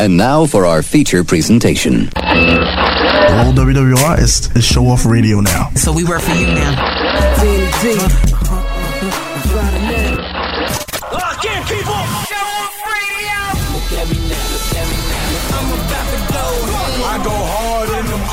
And now for our feature presentation. All WWR is, is show off radio now. So we work for you now. Lock in, people! Show off radio! I go hard in them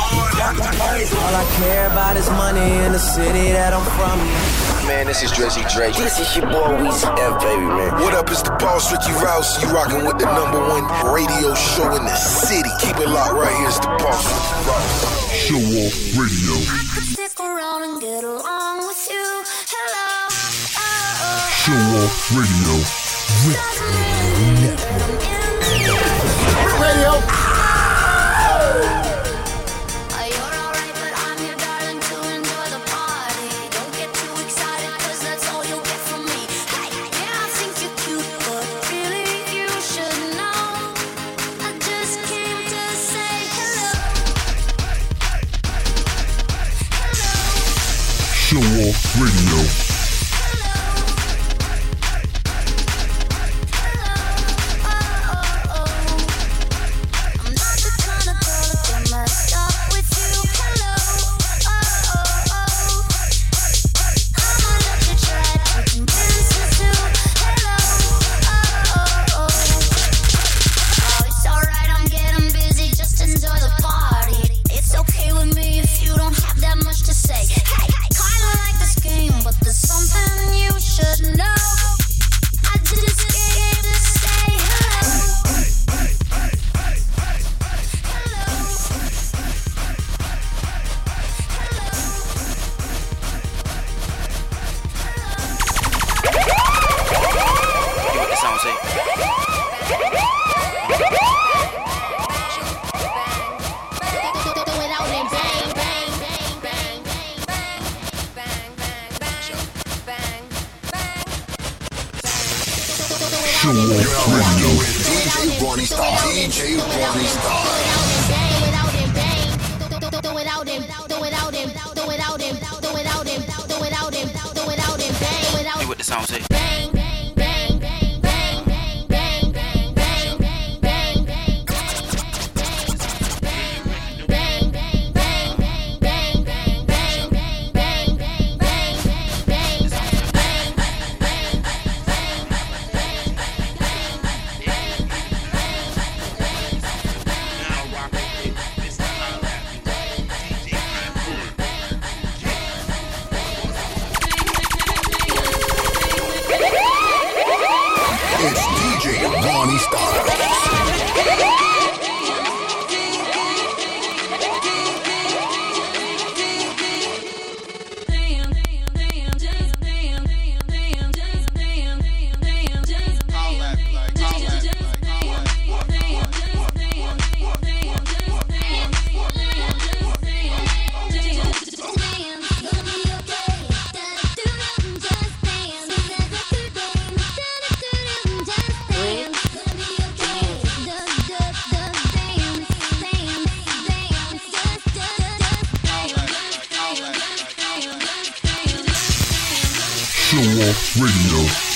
All I care about is money in the city that I'm from. Man, this is Drizzy Drake. This is your boy Weezy F, baby, man. What up, it's the boss Ricky Rouse. You rocking with the number one radio show in the city. Keep it locked right here. It's the boss Ricky Rouse. Show off radio. I could stick around and get along with you. Hello. Oh, oh. Show off radio. Doesn't mean that I'm in Radio. Radio.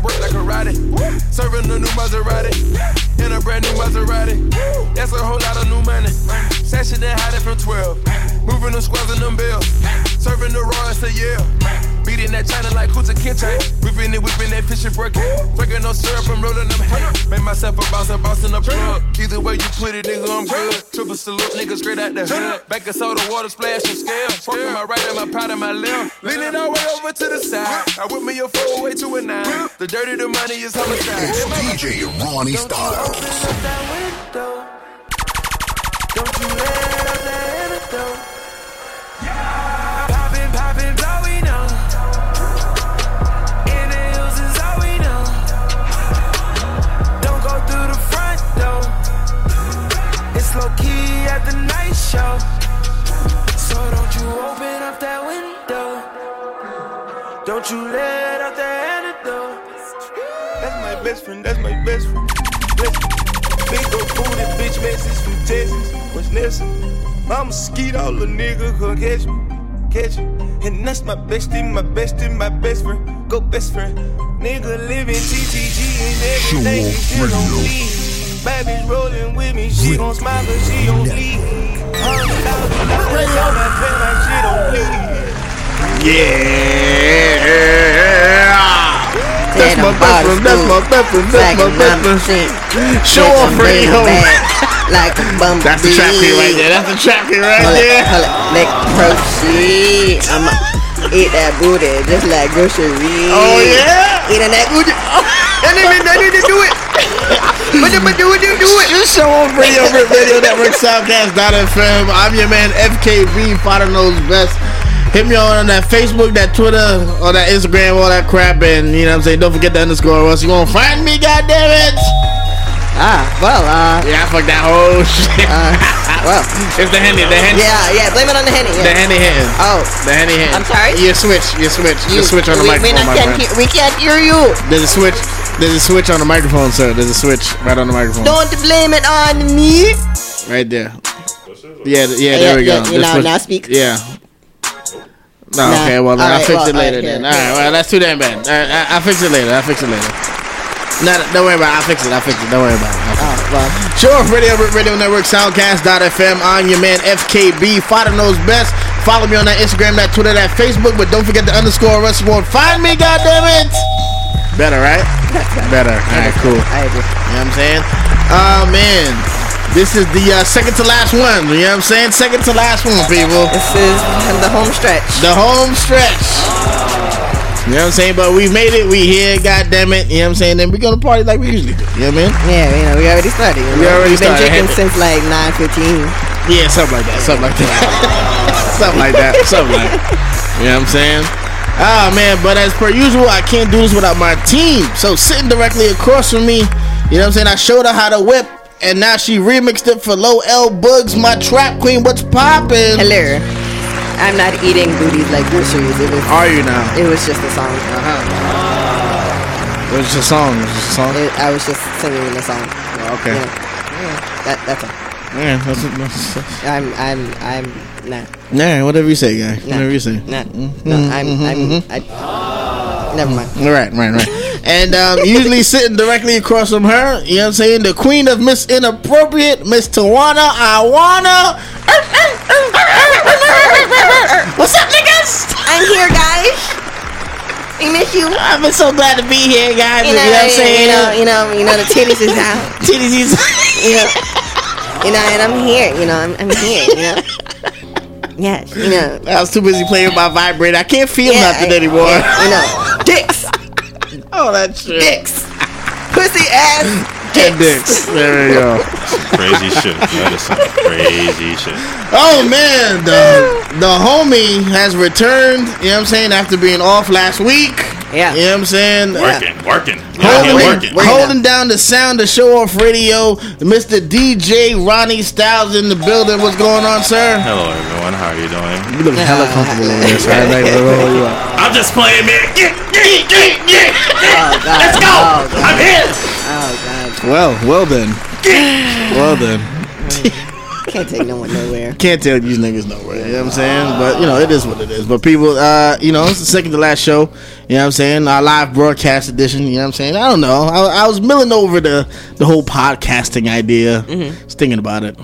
That work like a Roddy. Serving a new Maserati, in a brand new Maserati. That's a whole lot of new money. Sashing and hiding from 12. Moving them squares and them bills. Serving the as a yeah. Beating that China like Kunta Kinte. Whipping it, whipping that fish and breaking. Breaking no syrup, I'm rolling them hay. Make myself a boss, a boss in the plug. Either way you put it, nigga, I'm good. Triple salute, nigga, straight out the hood. Back of soda, water splash and scale. Smoking my right and my pot and my left. Leaning all the way over to the side. I whip me a four way to a nine. The dirty, the money is homicide. It's DJ Ronnie Styles. At the night show. So don't you open up that window. Don't you let out that antidote. That's my best friend, that's my best friend. Best Big old booty bitch message from Texas. What's next? Mama skeet all the nigga come catch me. Catch me. And that's my bestie, my bestie, my best friend. Go best friend. Nigga living TTG and everything Show is shit on radio. Me. Baby's rolling with me, she gon' smile but she on leave. Hundred thousand dollars on my pen, my shit on bleed. Yeah. That's my best friend. That's my best friend. That's my best. Show off radio. Like a bumblebee. That's the trap key right there. That's the trap key right Pull it, there. pull it, make proceed. I'ma eat that booty just like grocery. Oh yeah. Eating that booty. I didn't I need to do it. But but do it, do do it. Just show off radio, Rip radio network, soundcast.fm. I'm your man FKB, Father Knows Best. Hit me on that Facebook, that Twitter, or that Instagram, all that crap, and you know what I'm saying. Don't forget the underscore, or else you gonna find me. God damn it! Ah, well, uh, Yeah, I fucked that whole shit. uh, well, it's the henny, the henny, yeah, yeah. Blame it on the henny. the Yeah. henny hitting. Oh, The henny hitting. I'm sorry? You switch, you switch, you, you- switch on the we, we microphone, my can't hear, we can't hear you. There's a switch. There's a switch on the microphone, sir. There's a switch right on the microphone. Don't blame it on me. Right there. Yeah, yeah, Yeah, there we yeah, go. you know, now speak. Yeah. No, Nah. okay, well, then I'll fix well, it later alright, then. Alright, well, that's too damn bad. I, I'll fix it later. I'll fix it later. No, don't worry about it. I'll fix it. I'll fix it. Don't worry about it. Oh, well. Sure, Radio Radio Network, Soundcast.fm. I'm your man, FKB. Father knows best. Follow me on that Instagram, that Twitter, that Facebook, but don't forget the underscore Russ won't find me, goddammit! Better, right? Better. Alright, cool. I agree. You know what I'm saying? Oh man, this is the uh, second to last one. You know what I'm saying? Second to last one, people. This is the home stretch. The home stretch. You know what I'm saying? But we made it. We here. God damn it. You know what I'm saying? Then we're gonna party like we usually do. You know what I mean? Yeah, you know, we already started. You We already We've been started. drinking since like 9.15. Yeah, something like that. Something like that. something like that. Something like. You know what I'm saying? Ah man, but as per usual, I can't do this without my team. So sitting directly across from me, you know what I'm saying? I showed her how to whip, and now she remixed it for Low L Bugs, my trap queen. What's poppin'? Hello. I'm not eating booties like groceries. It was, Are you now? it was just a song. Uh-huh. It was just a song. It was just a song. It, I was just singing the song. Oh, okay. You know, yeah, that, that's all. Yeah, that's, that's, I'm, I'm, I'm, nah, yeah, whatever you say, guy. nah, Whatever you say. nah. Mm-hmm. No, I'm, mm-hmm. I'm, mm-hmm. I, Never mind. Right, right, right. And um, usually sitting directly across from her, you know what I'm saying? The queen of Miss Inappropriate, Miss Tawana Iwana. What's up, niggas? I'm here, guys. I miss you. I've been so glad to be here, guys. You You know, know, what I'm saying? you know, you know, you know, the titties is out. Titties is- You know, you know, and I'm here. You know, I'm, I'm here. You know. Yes, you know. I was too busy playing with my vibrator. I can't feel Yeah, nothing I- anymore. yeah, you know, dicks, oh, that shit. dicks, pussy ass, dicks. dicks. There we go. Crazy shit. That is some crazy shit. Oh man, the the homie has returned. You know what I'm saying? After being off last week. Yeah. You know what I'm saying? Working, working. You're Holding, working. holding down the sound of Show Off Radio, Mr. DJ Ronnie Styles in the building. What's going on, sir? Hello, everyone. How are you doing? You look hella comfortable in there, sir. I'd like to roll you up. I'm just playing, man. Get, get, get, get. Oh God. Let's go. Oh God. I'm here. Oh God. Well, well then. Well then. Can't take no one nowhere. Can't tell these niggas nowhere. You know what I'm saying? But you know, it is what it is. But people, uh, you know, it's the second to last show. You know what I'm saying? Our live broadcast edition. You know what I'm saying? I don't know. I, I was milling over the the whole podcasting idea. Just thinking about it.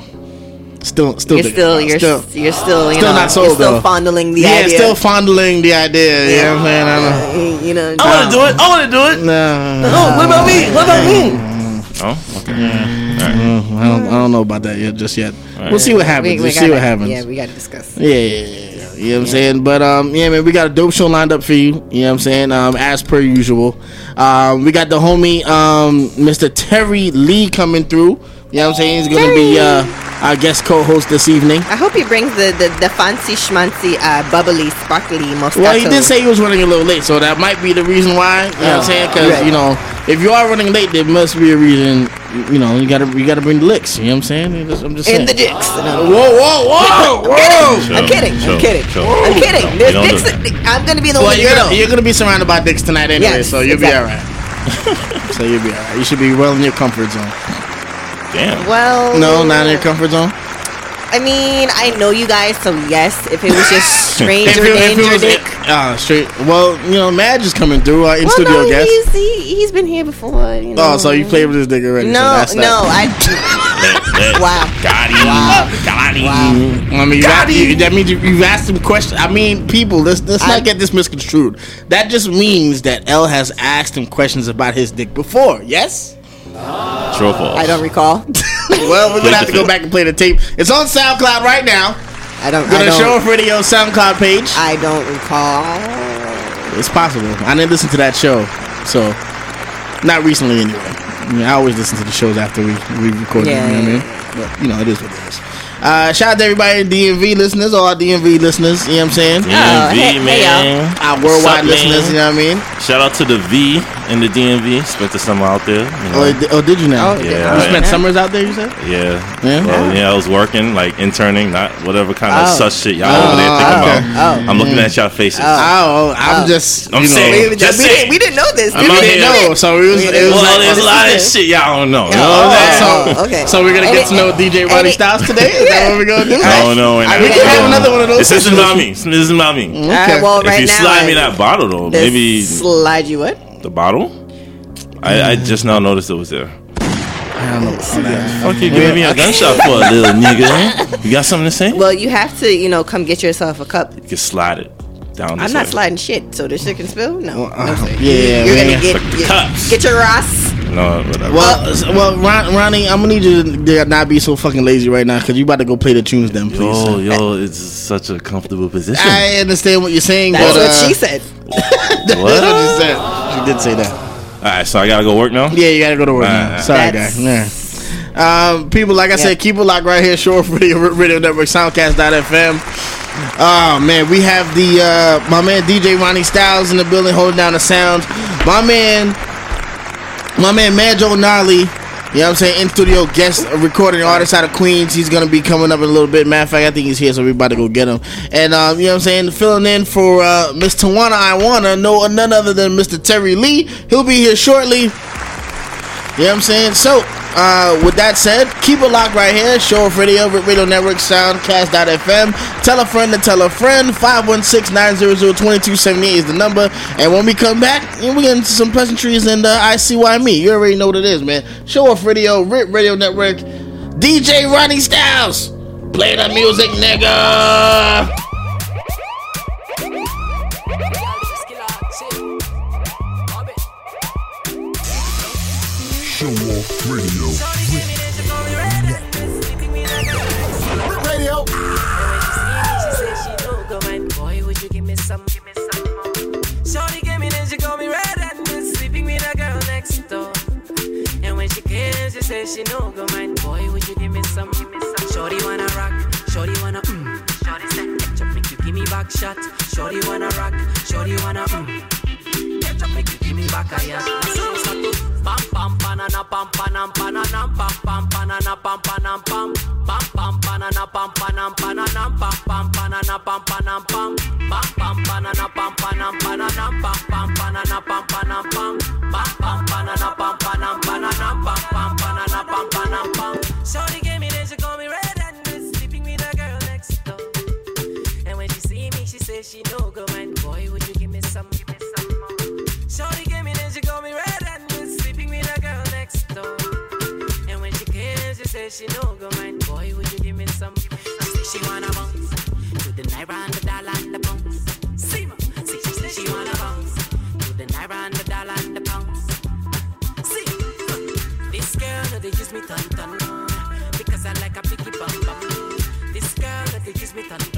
Still, still, You're still, you're, still, still, you're still, you still know, not sold, you're still though. fondling the idea. yeah, idea. still fondling the idea. You know what I'm saying? I don't know. you know. I want to do it. I want to do it. No, no, Oh, what about me? What about me? Oh, okay. no, I don't, I don't know about that yet, just yet. We'll see what happens. We, We'll see what happens. Yeah, we got to discuss. Yeah, yeah, yeah, yeah. You know what I'm saying? But um, yeah, man, we got a dope show lined up for you. You know what I'm saying? Um, as per usual. Um, we got the homie um, Mr. Terry Lee coming through. You know what I'm saying? He's gonna be uh, our guest co-host this evening. I hope he brings the the, the fancy schmancy, uh, bubbly, sparkly Moscato. Well, he did say he was running a little late, so that might be the reason why. You know what I'm saying? Because Right. you know, if you are running late, there must be a reason. You know, you gotta you gotta bring the licks. You know what I'm saying? I'm just saying. in the dicks. No. Whoa, whoa, whoa, whoa! I'm kidding. Chill, I'm kidding. chill. I'm kidding. No, There's we don't dicks. do that. I'm gonna be the Well, only you're girl. gonna, you're gonna be surrounded by dicks tonight anyway, Yes, so you'll be alright. so you'll be alright. You should be well in your comfort zone. Damn. well, No, not in your comfort zone. I mean, I know you guys, so yes. If it was just stranger If it- if it danger was- dick. Ah, straight. Well, you know, Madge is coming through. Our in Well, studio no, guest. he's he, he's been here before. You know. Oh, so you played with this dick already? so No, that's that. no, I. Lit, lit. Wow. Got him. Wow. Got him. Wow. I mean, you got, you, that means you, you've asked him questions. I mean, people, let's, let's I- not get this misconstrued. That just means that L has asked him questions about his dick before. Yes. True or false? I don't recall. Well, we're gonna have to go back and play the tape. It's on SoundCloud right now. I don't. Go I to Show don't. Off Radio SoundCloud page. I don't recall. It's possible. I didn't listen to that show, so not recently anyway. I, mean, I always listen to the shows after we we record Yeah, them. You know what I mean? But you know, it is what it is. Uh, shout out to everybody, DMV listeners, all DMV listeners. You know what I'm saying? DMV, Oh, hey- hey, man. Our worldwide up, listeners. man? You know what I mean? Shout out to the V in the DMV. Spent the summer out there. You know? Oh, di- oh, did you now? Oh, Yeah. You I- spent summers out there. You said? Yeah. Yeah? Well, yeah, I was working, like interning, not whatever kind of Oh. such shit y'all Oh, over there thinking oh, okay. about. Oh. I'm looking at y'all faces. Oh, oh, oh I'm Oh. just. I'm you know, saying. We, Just we, saying. didn't, we didn't know this. I'm We didn't here. know, so it was. It was well, like, there's a this lot of shit y'all don't know. You know Oh, what I'm saying? oh, okay. So we're gonna get to know DJ and Ronnie Styles today. Is that what we're gonna do? No, no, I- and we can have another one of those. This isn't sessions. about me. This isn't about me. Mm, All right, uh, well, If you slide me that bottle, though, maybe slide you what? The bottle. I, I just now noticed it was there. I don't know. Fuck you giving me a gunshot for a little nigga? You got something to say? Well, you have to, you know, come get yourself a cup. You can slide it down. I'm this not way. sliding shit, so the shit can spill. No, uh, no sir. yeah, you're man. gonna get Like the get, get your ass. No, whatever. Well, well, Ron, Ronnie, I'm gonna need you to not be so fucking lazy right now because you about to go play the tunes, then, please. yo, yo, it's such a comfortable position. I understand what you're saying, That's but what uh, she said. That's What? what she said. She did say that. All right, so I gotta go work now. Yeah, you gotta go to work now. Sorry, That's- guy. Yeah. Um, people, like I said, keep it locked right here. Shore Radio, Radio Network, Soundcast.fm. Oh man, we have the uh, my man DJ Ronnie Styles in the building holding down the sound. My man, my man Manjo Nolly. You know what I'm saying? In studio guest recording artist out of Queens. He's gonna be coming up in a little bit. Matter of fact, I think he's here, so we about to go get him. And um, you know what I'm saying? Filling in for uh, Miss Tawana I wanna know none other than Mr. Terry Lee. He'll be here shortly. You know what I'm saying? So, uh, with that said, keep it locked right here. Show off radio, radio network, soundcast.fm. Tell a friend to tell a friend. 516-900-2278 is the number. And when we come back, we're getting some pleasantries and uh, I see why me. You already know what it is, man. Show off radio, RIP radio network. DJ Ronnie Styles. Play the music, nigga. say she no go mind. Boy, would you give me some? Give me some. Shorty wanna rock, shorty wanna mm. Shorty said ketchup make you give me back shot. Shorty wanna rock, shorty wanna mm. Ketchup make you give me back a yeah. So start to bam bam banana bam banana banana bam bam banana bam banana bam bam bam banana bam banana banana bam bam banana bam banana bam bam bam banana bam banana banana bam bam banana bam banana bam bam bam banana bam banana banana bam Shorty gave me then she called me red-handed, sleeping with a girl next door. And when she see me, she say she no go mind. Boy, would you give me some, give gave me then she called me red-handed, sleeping with a girl next door. And when she came, she say she no go mind. Boy, would you give me some, say she wanna bounce to the naira and the dollar and the pounds. See say she wanna bounce to the naira and the dollar and the pounds. See, this girl, they use me ton ton. I like a picky bum bum. This girl that gives me thunder.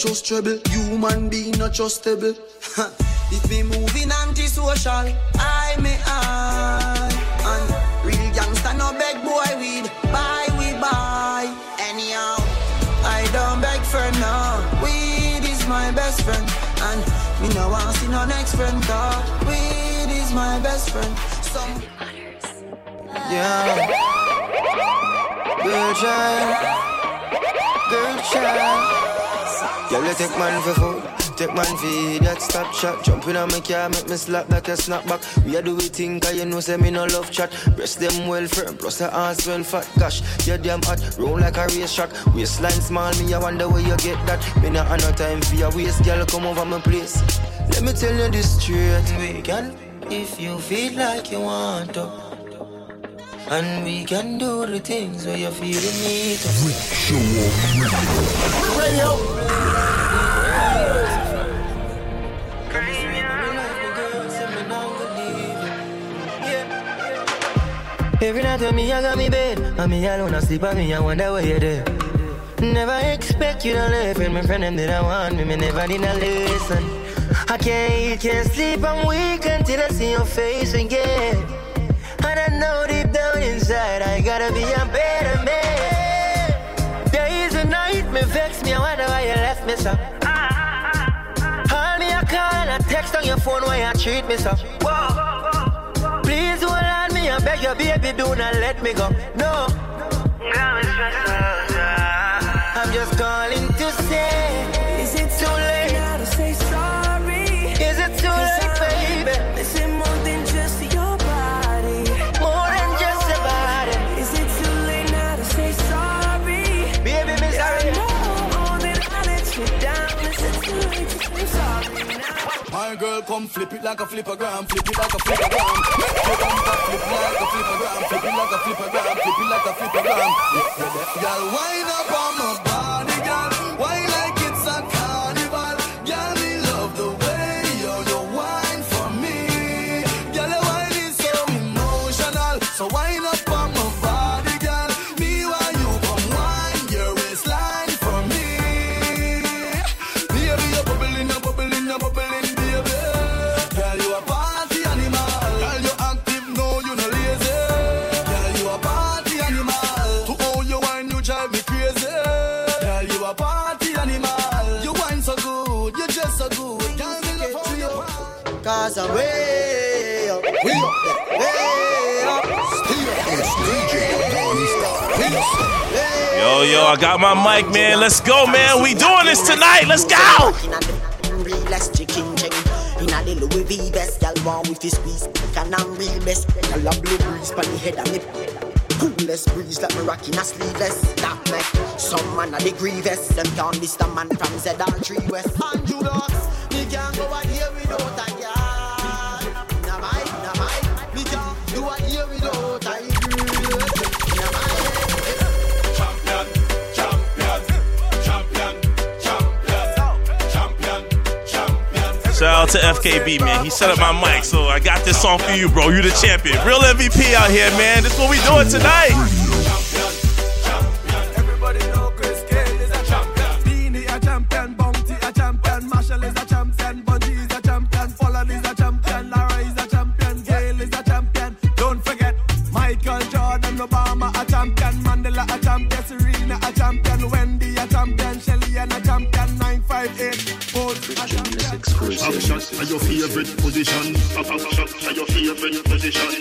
Just trouble. Human being not trustable. If me moving anti-social, I may I. And real gangster no beg boy weed. Buy we buy. Anyhow, I don't beg for no. Weed is my best friend. And me no want see no next friend talk. Weed is my best friend. Some yeah. Good child. Good child. Girl, you take man for food. Take man for that stop shot. Jumping on my car, make me slap that a snap back. We a do we think, cause you know, say me no love chat. Breast them well firm, plus the ass well fat. Gosh, you damn hot, roll like a race track. Waistline small, me, I wonder where you get that. Me not have no time for your waist, girl, come over my place. Let me tell you this straight. We can, if you feel like you want to. And we can do the things where you feel the need to. Radio. Every night when me I got me bed And me alone asleep and me I wonder where you're there. Never expect you to leave And my friend them did I want me Me never did a listen. I can't eat, can't sleep I'm weak until I see your face again. And I know deep down inside I gotta be a better man. Days and night me vex me I wonder why you left me so Call me a call and a text on your phone why you treat me so Whoa. Please on me, I beg your baby, do not let me go. No. Uh, I'm just calling girl, come flip it like a flippergram, flip it like a your bumper flip like a flippergram, flip it like a flippergram, flip it like a flippergram. Girl, wind up on my Yo, I got my mic, man. Let's go, man. We doing this tonight. Let's go. the Louis V best, with squeeze. Can I'm real best, a blue breeze the head me. Coolest breeze like me a sleeveless. That some man the grievous. Them man from ZR3 West. And you me can't go out here without a girl. Shout out to FKB, man. He set up my mic, so I got this song for you, bro. You the champion. Real MVP out here, man. This is what we doing tonight. Your favorite position. Back shot are your favorite position.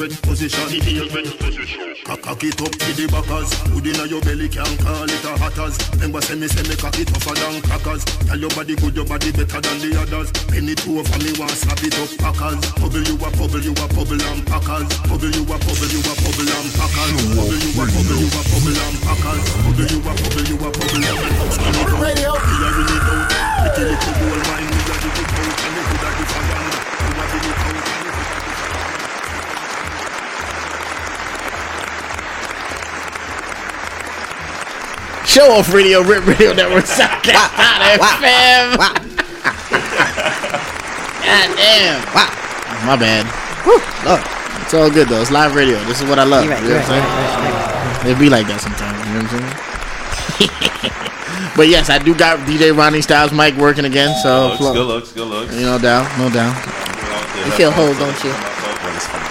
Favorite position. Favorite position. Cock cock it up to the backers. Hood inna your belly can't call it a hatters. Remember say me say me cock it tougher than crackers. Tell your body good, your body better than the others. Penny two over me want slap it up packers. Bubble you a bubble, you a bubble and packers. Bubble you a bubble, you a bubble and packers. Bubble you a bubble, you a bubble and packers. Bubble you a bubble, you a bubble and Skin it out. Radio. Me a really out. Pretty little gold mine, me a Show off radio, Rip Radio Network, Soundcast FM. God damn. Wow. My bad. Lord. It's all good though. It's live radio. This is what I love. You're right, you know you're what I'm saying? It'd be like that sometimes. You know what I'm saying? but yes, I do got DJ Ronnie Styles mic working again. So Looks, good looks, good looks. You know, doubt, no doubt. You feel whole, don't you?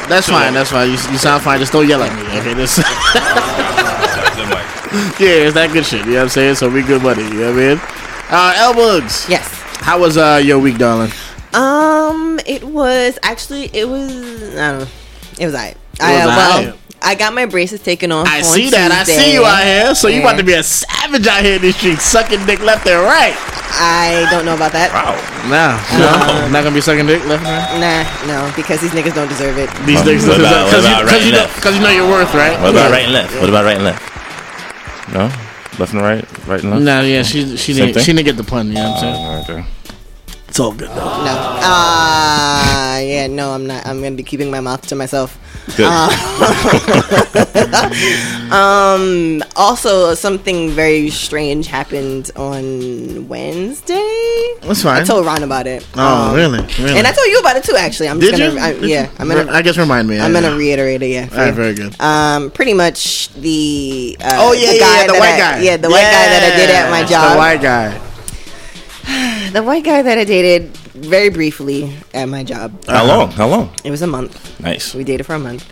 That's fine. That's fine. You, you sound fine. Just don't yell at me. Okay, this. yeah, it's that good shit. You know what I'm saying? So we good buddy. You know what I mean? Uh, Elbugs. Yes. How was uh your week, darling? Um, it was actually it was I don't know. It was alright. I, was uh, well, alright. I got my braces taken off. I on see that. I see you out here. So you Yeah. about to be a savage out here in these streets, sucking dick left and right. I don't know about that. Wow. Nah, no, not gonna be sucking dick left and right. Nah, no, because these niggas don't deserve it. These niggas, don't deserve it. because you, right you know, you know your worth, right? What about right and left? What about right and left? No, left and right, right and left. Nah, yeah, she she Same didn't thing? she didn't get the pun. You know what I'm oh, saying? Oh, okay. It's all good though. No. Ah, yeah, no, I'm not. I'm gonna be keeping my mouth to myself. Good. Uh, um. Also, something very strange happened on Wednesday. That's fine. I told Ron about it. Oh, Um, really? Really? And I told you about it too. Actually, I'm just Did gonna. you? I, yeah? I'm gonna. I guess remind me. I'm yeah. gonna reiterate it. Yeah. All right, you. very good. Um, pretty much the. Uh, Oh, yeah, yeah, yeah, the white I- guy. Yeah, the white guy that I did at my job. The white guy. The white guy that I dated very briefly at my job. How long? How long? It was a month. Nice. We dated for a month.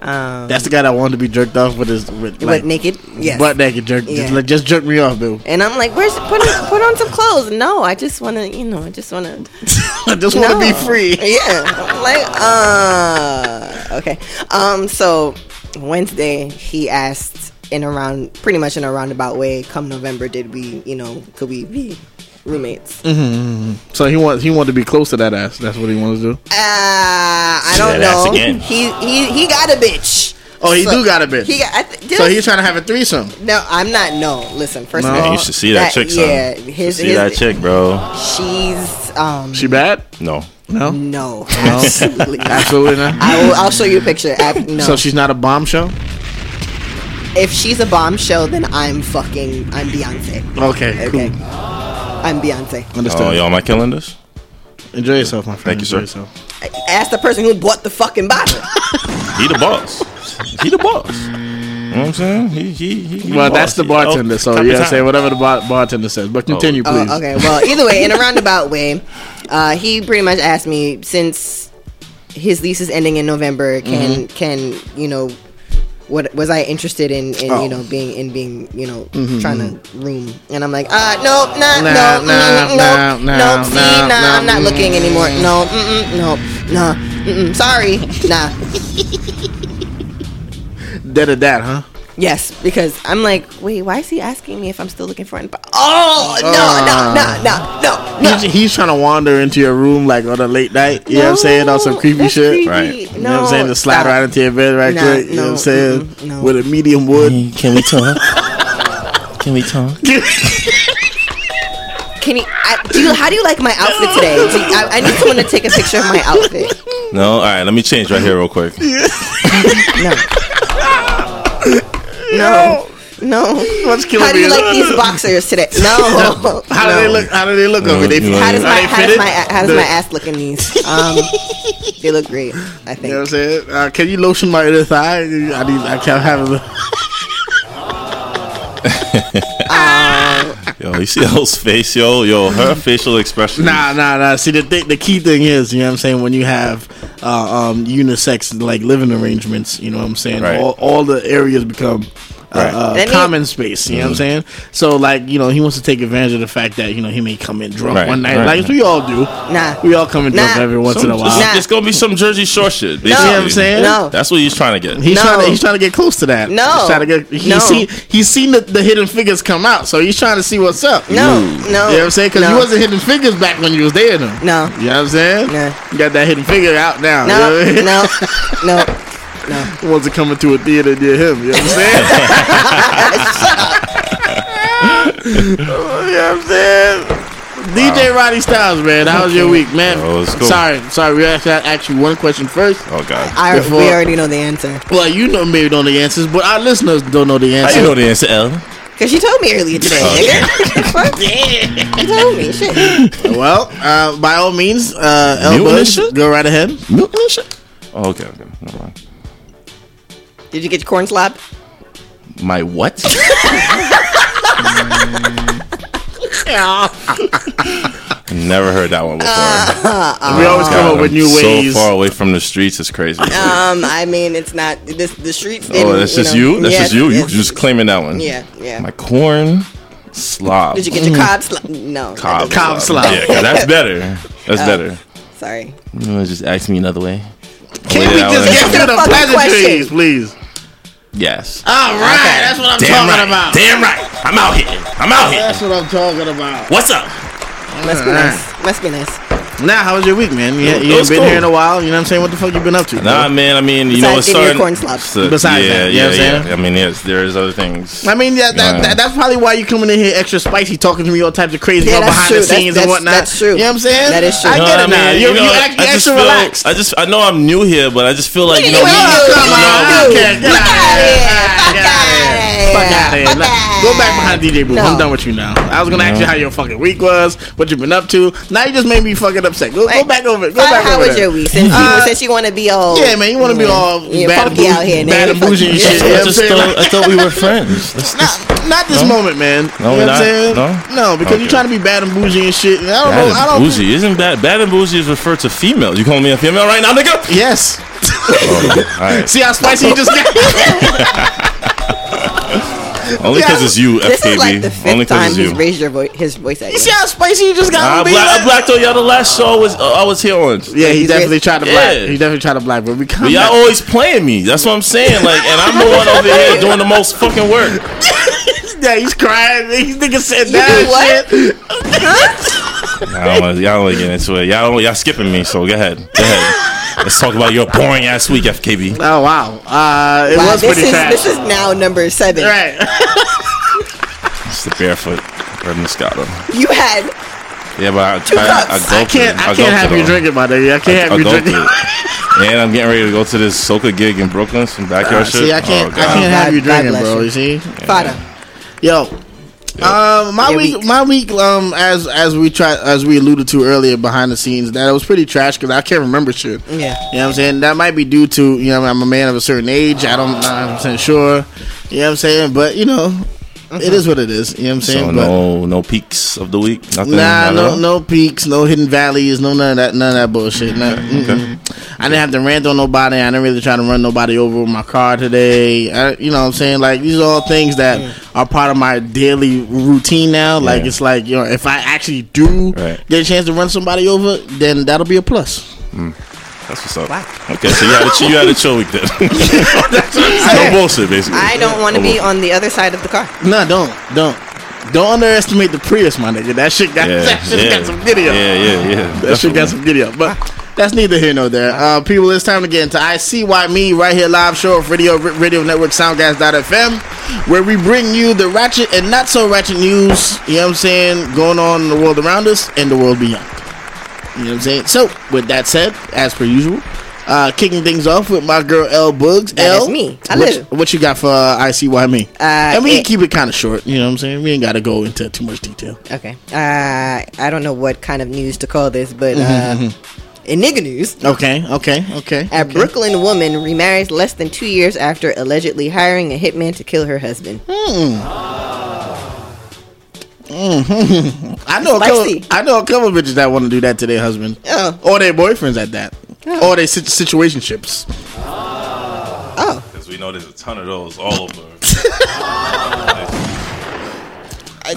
Um, That's the guy that wanted to be jerked off with his with Butt like, naked? Yes. butt naked jerk. Just, Yeah. like, just jerk me off, dude. and I'm like, "Where's put on, put on some clothes?" No, I just want to, you know, I just want to. I just want to be free. Yeah, I'm like, uh, okay. Um, so Wednesday he asked in around, pretty much in a roundabout way. Come November, did we, you know, could we be roommates? hmm So he wants he wanted to be close to that ass. That's what he wants to do. Uh, I don't That ass know. again. He he he got a bitch. Oh, he do got a bitch. He got. I th- So he's trying to have a threesome. No, I'm not. No, listen. First No. of all, Man, you should see that, chick, son. Yeah, his, see his, that chick, bro. She's um. She bad? No. No. No, absolutely, not. Absolutely not. I will. I'll show you a picture. Ab- no. So she's not a bombshell. if she's a bombshell, then I'm fucking. I'm Beyonce. Okay, Okay. cool. I'm Beyonce. Understood. Oh, y'all, am I killing this? Enjoy yourself, my friend. Thank you, Enjoy sir. yourself. Ask the person who bought the fucking bottle. He the boss. He the boss. You know what I'm saying? He he he. he Well, boss. that's the bartender. oh, So copy you gotta say whatever the bar- bartender says. But continue, please. Oh, okay. Well, either way, in a roundabout way, uh, he pretty much asked me since his lease is ending in November, can Mhm. can you know what was I interested in in Oh. you know being in being you know Mhm, trying to room? And I'm like, uh, no, nah, Nah, no, nah, nah, no, nah, no, see, nah, nah, nah, I'm not mm, looking anymore. No, mm-mm, no, nah, mm-mm, sorry, nah. Dead or that, huh? Yes, because I'm like, wait, why is he asking me if I'm still looking for an? Oh no, no, ah. no, no, no, no. He's, he's trying to wander into your room like on a late night. You know what I'm saying? On some creepy shit. creepy. Right. You know what I'm saying? To slide stop. right into your bed right Nah, quick. You know what I'm saying? no. With a medium wood. Can we talk? Can we talk? Can you? I, do you? How do you like my outfit today? Do you- I, I need someone to take a picture of my outfit. No. All right. Let me change right here real quick. No. No. No. What's killing How do you is- like these boxers today? No. How do they look? How do they look over? They you How does my how does my how does The- my ass look in these? Um, they look great. I think. You know what I'm saying? Uh, can you lotion my inner thigh? I need. I can't have it. Yo, you see Elle's face, yo, yo, her facial expression. Nah, nah, nah. See, the th- the key thing is, you know what I'm saying, when you have uh, um, unisex like living arrangements, you know what I'm saying, Right. all, all the areas become. Uh, Right. uh, Then he- common space, you know what I'm saying? So, like, you know, he wants to take advantage of the fact that, you know, he may come in drunk Right, one night. right. Like, we all do. Nah. We all come in drunk Nah. every once Some- in a while. It's, it's gonna be some Jersey Shore shit. Basically. You know what I'm saying? No. That's what he's trying to get. He's No. trying to he's trying to get close to that. No. he's trying to get. He's No. seen he's seen the, the hidden figures come out, so he's trying to see what's up. No, no. you know what I'm saying? Because no. you wasn't hidden figures back when you was there. Though. No. you know what I'm saying? No. you got that hidden figure out now. No, you know I mean? no, no, no. He wants to come into a theater near him. You know what I'm saying? you know what I'm saying? DJ Ronnie Styles, man, how was your week, man? Oh, it was cool. Sorry, sorry. We actually asked you one question first. Oh God. I, Before- we already know the answer Well, you know maybe know the answers, but our listeners don't know the answer. you know the answer, L? because you told me earlier today, nigga. Fuck. You told me shit. Well, uh, by all means, uh, Mutant and go right ahead. Milk and shit. Oh, okay, okay. Never mind. Did you get your corn slob? My what? Never heard that one before. we always come up with I'm new ways. So far away from the streets, it's crazy. Um, I mean, it's not this. The streets. oh, didn't, that's just know- you. That's Yeah, just you. You it's- just claiming that one. Yeah, yeah. My corn slob. Did you get your cob slob? No. that Cob, doesn't- Cob slob. Yeah, 'cause that's better. That's Oh. better. Sorry. You want to just ask me another way? Can we just get through the fucking pleasantries, please? Yes. All right, that's what I'm Damn talking right. about. Damn right. I'm out here. I'm out here. That's what I'm talking about. What's up? Must be nice. Let's be nice. Now, how was your week, man? You, It you ain't been cool. here in a while. You know what I'm saying? What the fuck you been up to? Nah, bro? man. I mean, you know, Besides it's getting your starting. corn slobs. so- Besides yeah, that, you know yeah, what I'm yeah. saying? I mean, yes, there is other things. I mean, yeah, that, Yeah. that, that's probably why you coming in here extra spicy, talking to me all types of crazy Yeah, behind true. the scenes that's- and whatnot. that's true. You know what I'm saying? That is true. I No, get I it now. mean, You, you you, know, act I just extra feel, relaxed. I just, I know I'm new here, but I just feel like you know, we, come you. Okay, get Fuck out outta of here. here. Fuck Get out of here. Fuck here. out of here. Fuck Let- outta Go back behind DJ Boo. I'm done with you now. I was gonna ask you how your fucking week was, what you've been up to. Now you just made me fucking upset. Go, go back over it. Go How, back how over was there. your week? Since you, Uh, since you want to be all Yeah, man, you want to be all Yeah, bad, and funky bougie, out here, bad nigga. and bougie and shit. you. You I just thought, I thought we were friends. Let's, let's, Not, not this No? moment, man. No, you we're know what I'm not? saying? No? because Okay. you're trying to be bad and bougie and shit. And I don't bad know. I don't. bougie isn't bad. Bad and bougie is referred to females. You calling me a female right now, nigga? Yes. Oh, all right. See how spicy you just got? Only because Yeah. it's you, This FKB. is like the Only fifth time because he's it's you. raised your vo- his voice at you. you see how spicy you just got? I, on me, I blacked on y'all the last show I was uh, I was here on. Yeah, he definitely raised- tried to black. Yeah. He definitely tried to black, but we come But y'all back. always playing me. That's what I'm saying. Like, and I'm the one over here doing the most fucking work. Yeah, he's crying. These niggas said You that do what? shit. Y'all don't wanna- y'all don't get into it. Y'all y'all skipping me. So go ahead. Go ahead. Let's talk about your boring ass week, FKB. Oh wow, uh, it Wow, was this pretty is trash. this is now number seven. right. It's the barefoot Red Moscato. You had Yeah, but I, Two I, cups. I, I gulped can't. it. I gulped can't have you drinking, my nigga. I can't I have you drinking. And I'm getting ready to go to this soca gig in Brooklyn, some backyard Uh, shit. see, I can't. Oh, I can't have you drinking, bro. you. You see, Fada. yo. Um, my Your week, week. my week, um, as as we try, as we alluded to earlier behind the scenes, that it was pretty trash because I can't remember shit. Yeah. You know what I'm saying? That might be due to, you know, I'm a man of a certain age. I don't, know. I'm not sure. You know what I'm saying? But, you know, it is what it is. You know what I'm saying? So but, no, no peaks of the week. Nothing. Nah, no, no peaks, no hidden valleys, no none of that, none of that bullshit. Nah, mm-mm. I didn't have to rant on nobody. I didn't really try to run nobody over with my car today. I, you know what I'm saying? Like these are all things that mm. are part of my daily routine now. Like Yeah. it's like you know, if I actually do Right. get a chance to run somebody over, then that'll be a plus. Mm. That's what's up. Okay, so you had a chill, you had a chill week then. no bullshit, basically. I don't want to No be on the other side of the car. No, don't, don't, don't underestimate the Prius, my nigga. That shit got Yeah, that shit yeah. got some video. Yeah, yeah, yeah. That shit got some giddy up. But that's neither here nor there. Uh, people, it's time to get into I See Why Me right here live Show Off Radio Radio Network Soundcast.fm, where we bring you the ratchet and not so ratchet news, you know what I'm saying, going on in the world around us and the world beyond. You know what I'm saying? So, with that said, as per usual, Uh, kicking things off with my girl L Bugs. That L, me. I what, live. what you got for uh, ICY me? Uh, and we it- keep it kind of short. You know what I'm saying? We ain't got to go into too much detail. Okay. Uh, I don't know what kind of news to call this, but uh, in nigga news, Okay, okay, okay. a okay. Brooklyn woman remarries less than two years after allegedly hiring a hitman to kill her husband. Mhm. I know a Spicy. couple. I know a couple bitches that want to do that to their husband, Oh. or their boyfriends at that, or their sit- situationships. Oh. Because we know there's a ton of those all over.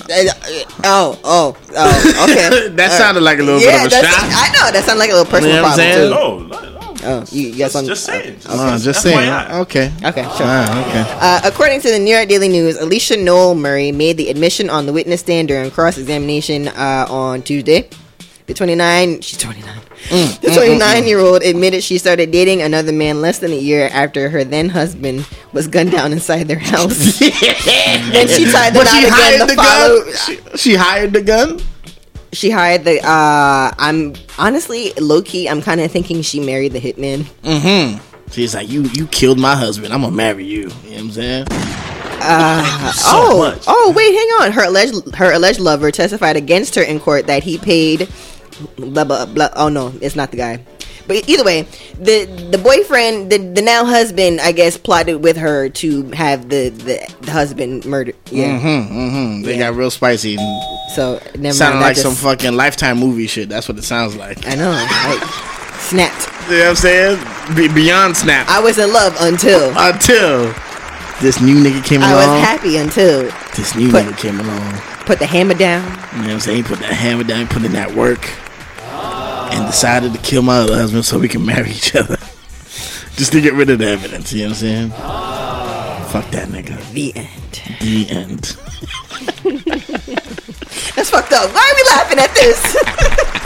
I, I, oh, oh, oh, okay. That All sounded like a little bit of a shot. I know that sounded like a little personal You know what I'm problem saying? too. Oh, you, you got something? Just saying. Just, Oh, just saying. Okay. Okay, sure. Okay. Uh, according to the New York Daily News, Alicia Noel Murray made the admission on the witness stand during cross examination uh, on Tuesday. The 29, she's 29. Mm, The 29 year old admitted she started dating another man less than a year after her then husband was gunned down inside their house. then she tied the she hired the gun. She, she hired the gun. She hired the. Uh, I'm honestly low key. I'm kind of thinking she married the hitman. Mm-hmm. She's like, you you killed my husband. I'm gonna marry you. You know what I'm saying? Uh, So oh, much. oh, wait, hang on. Her alleged her alleged lover testified against her in court that he paid blah blah blah. Oh no, it's not the guy. But either way, the the boyfriend, the, the now husband, I guess, plotted with her to have the the, the husband murdered. Yeah. Mm-hmm. Mm-hmm. They Yeah. got real spicy. So never that like some just- fucking lifetime movie shit. That's what it sounds like. I know. Like, snapped. You know what I'm saying? Be- beyond snap. I was in love until Until this new nigga came I along. I was happy until This new Put- nigga came along. put the hammer down. You know what I'm saying? He put that hammer down, put in that work, and decided to kill my other husband so we can marry each other. Just to get rid of the evidence. You know what I'm saying? Fuck that nigga. The end. The end. That's fucked up. Why are we laughing at this?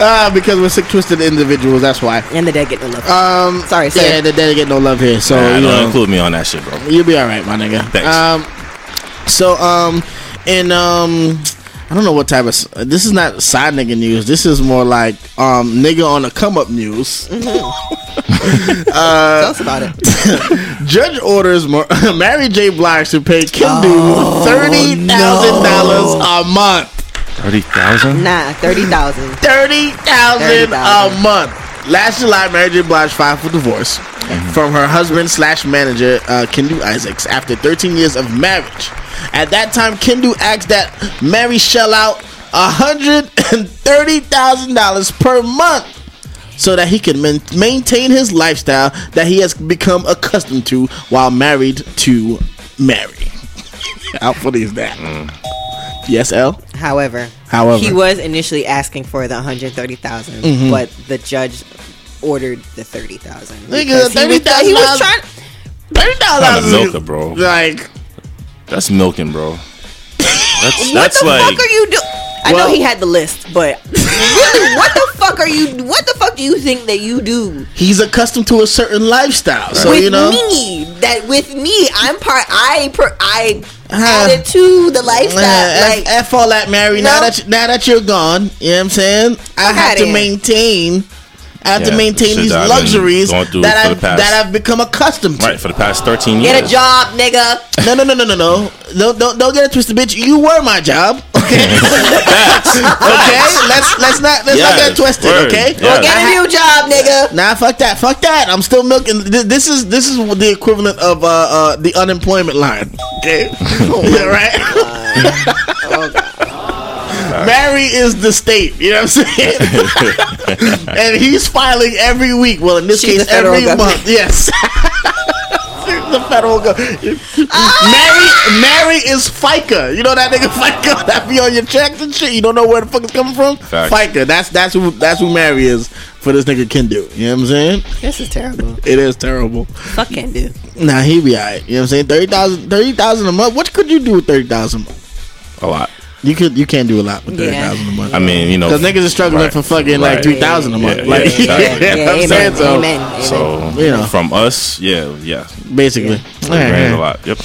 Ah, because we're sick, twisted individuals. That's why. and the dead get no love. Um, Sorry, sir. Yeah, they didn't get no love here. So Nah, you don't know, include me on that shit, bro. You'll be all right, my nigga. Thanks. Um, so um, in um, I don't know what type of this is not side nigga news. This is more like um, nigga on the come up news. uh, Tell us about it. Judge orders Mar- Mary J. Blige to pay Kim Oh, Dew thirty thousand dollars a month. Thirty thousand. Nah, thirty thousand. Thirty thousand a $30,000. month. Last July, Mary J. Blige filed for divorce from her husband slash manager, uh, Kendu Isaacs, after 13 years of marriage. At that time, Kendu asked that Mary shell out $130,000 per month so that he can man- maintain his lifestyle that he has become accustomed to while married to Mary. How funny is that? Yes, L? However, However. he was initially asking for the one hundred thirty Mhm. but the judge ordered the thirty thousand. Nigga, he, was- he was trying. $30,000 Trying to bro. Like, That's milking, bro. That's What the like fuck are you doing? I Well- know he had the list, but really, what the fuck are you? What the fuck do you think that you do he's accustomed to a certain lifestyle. So, with you know. me? That with me, I'm part. I per, I. added to the lifestyle. Uh, like F, F all that, Mary. Now that you, now that you're gone, you know what I'm saying? I Fuck have to here. maintain. I have to maintain these that I've luxuries that I've past- that I've become accustomed to. right for the past thirteen years. get a job, nigga. No, no, no, no, no, no. Don't, don't, don't get it twisted, bitch. You were my job. Okay. okay. Let's let's not let's not get it twisted. word. Okay. Yeah. Get a new job, nigga. Nah, fuck that, fuck that. I'm still milking. This is this is the equivalent of uh, uh the unemployment line. Okay, yeah, right. Mary is the state. You know what I'm saying? and he's filing every week. Well, in this She's case, every government. month. Yes. the federal government. Ah! Mary, Mary is FICA. You know that nigga FICA that be on your checks and shit. You don't know where the fuck it's coming from. Facts. FICA. That's that's who that's who Mary is for this nigga Kendu. You know what I'm saying? This is terrible. It is terrible. Fuck Kendu. Nah, he be alright. You know what I'm saying? 30,000 30,000 a month. What could you do with 30,000 a lot. You could you can't do a lot with Yeah. a month. I mean, you know, Because niggas are struggling right, for fucking like right. 3,000 a month. Yeah, like, yeah, exactly. you know what I'm Yeah, saying? So, amen, amen. So You know. from us, yeah, yeah, basically. Thirty All right, grand is a lot. Yep.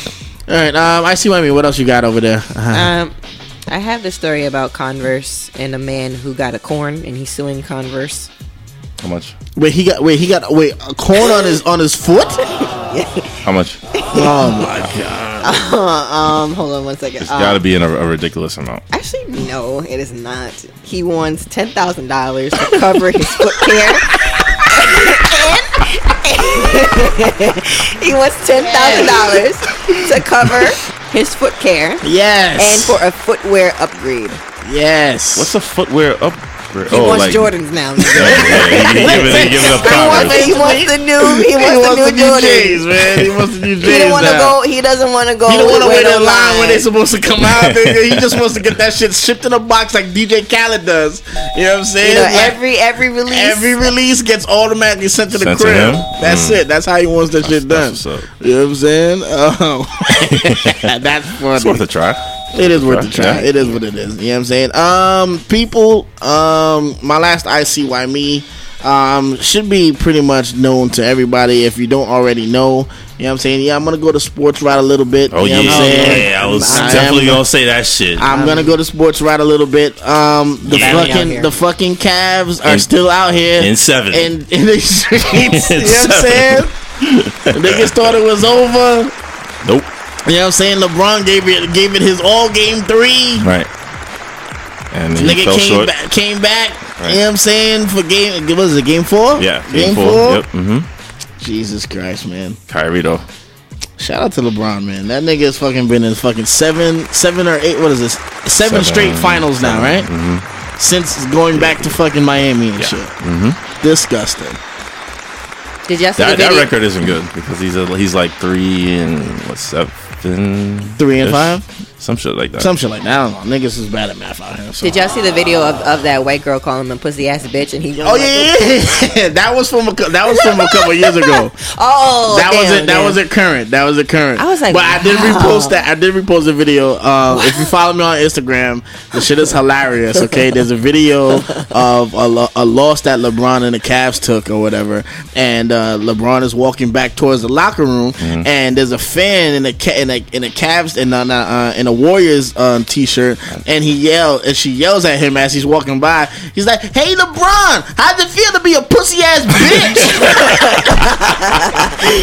All right, um, I see what I mean. What else you got over there? Uh-huh. Um, I have the story about Converse and a man who got a corn and he's suing Converse. How much? Wait, he got wait he got wait a corn on his on his foot. How much? Oh my god! um, hold on one second. It's Um, got to be in a, a ridiculous amount. Actually, no, it is not. He wants ten thousand dollars to cover his foot care. he wants ten thousand dollars to cover his foot care. Yes. and for a footwear upgrade. Yes. What's a footwear upgrade? He wants Jordans now. Yeah, yeah, he give it, he give it a He wants, he wants the new. He wants, the new Jordans. J's, man. He wants the new J's. He don't want to now. go. He doesn't want to go. He don't want to wait wait in in line when they're supposed to come out. he just wants to get that shit shipped in a box like DJ Khaled does. You know what I'm saying? You know, Like, every every release. every release gets automatically sent to the Sent to crib. him? That's Mm. it. That's how he wants that shit done. That's what's up. You know what I'm saying? Oh. that's funny. It's worth a try. It is worth a try. Yeah. It is what it is. You know what I'm saying? Um, people, um, my last ICY me, um, should be pretty much known to everybody. If you don't already know, you know what I'm saying? Yeah, I'm gonna go to sports right a little bit. Oh you know yeah, what I'm saying? yeah. I was I am- definitely gonna say that shit. I'm gonna go to sports right a little bit. Um, the Yeah. fucking the fucking Cavs are In- still out here in seven. in, in the streets. you know what I'm seven. saying? Niggas thought it was over. Nope. You know what I'm saying? LeBron gave it gave it his all game three. Right. And he Nigga fell came short. back, came back. Right. You know what I'm saying? For game, what was it? Game four? Yeah, game, four. Yep. Mm-hmm. Jesus Christ, man! Kyrie though. Shout out to LeBron, man. That nigga has fucking been in fucking seven, seven or eight. What is this? Seven, Seven, straight finals now, right? Mm-hmm. Since going back to fucking Miami and shit. Mm-hmm. Disgusting. Did y'all see That, the that record isn't good because he's a, he's like three and what seven, Three and five? some shit like that. Some shit like that. I don't know. Niggas is bad at math out here. So. Did y'all see the video of, of that white girl calling him a pussy ass bitch and he? Oh yeah, yeah, yeah. that was from a that was from a couple years ago. Oh, that damn, wasn't that wasn't current. That was a current. I was like, but I did wow. repost that. I did repost the video. Um, If you follow me on Instagram, the shit is hilarious. Okay, there's a video of a, lo- a loss that LeBron and the Cavs took or whatever, and uh, LeBron is walking back towards the locker room, and there's a fan in the ca- in a in a Cavs in a uh, in a Warriors um, t-shirt, and he yelled and she yells at him as he's walking by. He's like, "Hey LeBron, how's it feel to be a pussy ass bitch?"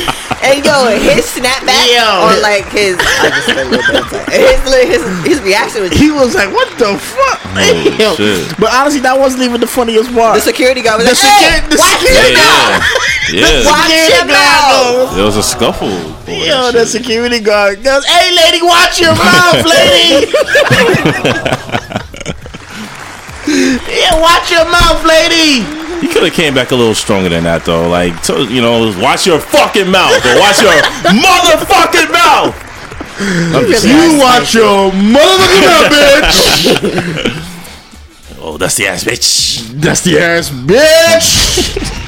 And yo, his snapback Yo. on like his, I just said a little bit, sorry. his, his his reaction was he was like, "What the fuck?" Oh, Holy Yo. shit. But honestly, that wasn't even the funniest part. the security guard was The like, hey, secu- the watch security your mouth. Yeah, yeah. Watch your mouth. There was a scuffle. boy, Yo, the shit. security guard goes, "Hey, lady, watch your mouth, lady. yeah, watch your mouth, lady." He could have came back a little stronger than that though. Like, so, you know, watch your fucking mouth or watch your motherfucking mouth. You watch your motherfucking mouth, bitch. Oh, that's the ass bitch. That's the ass, bitch.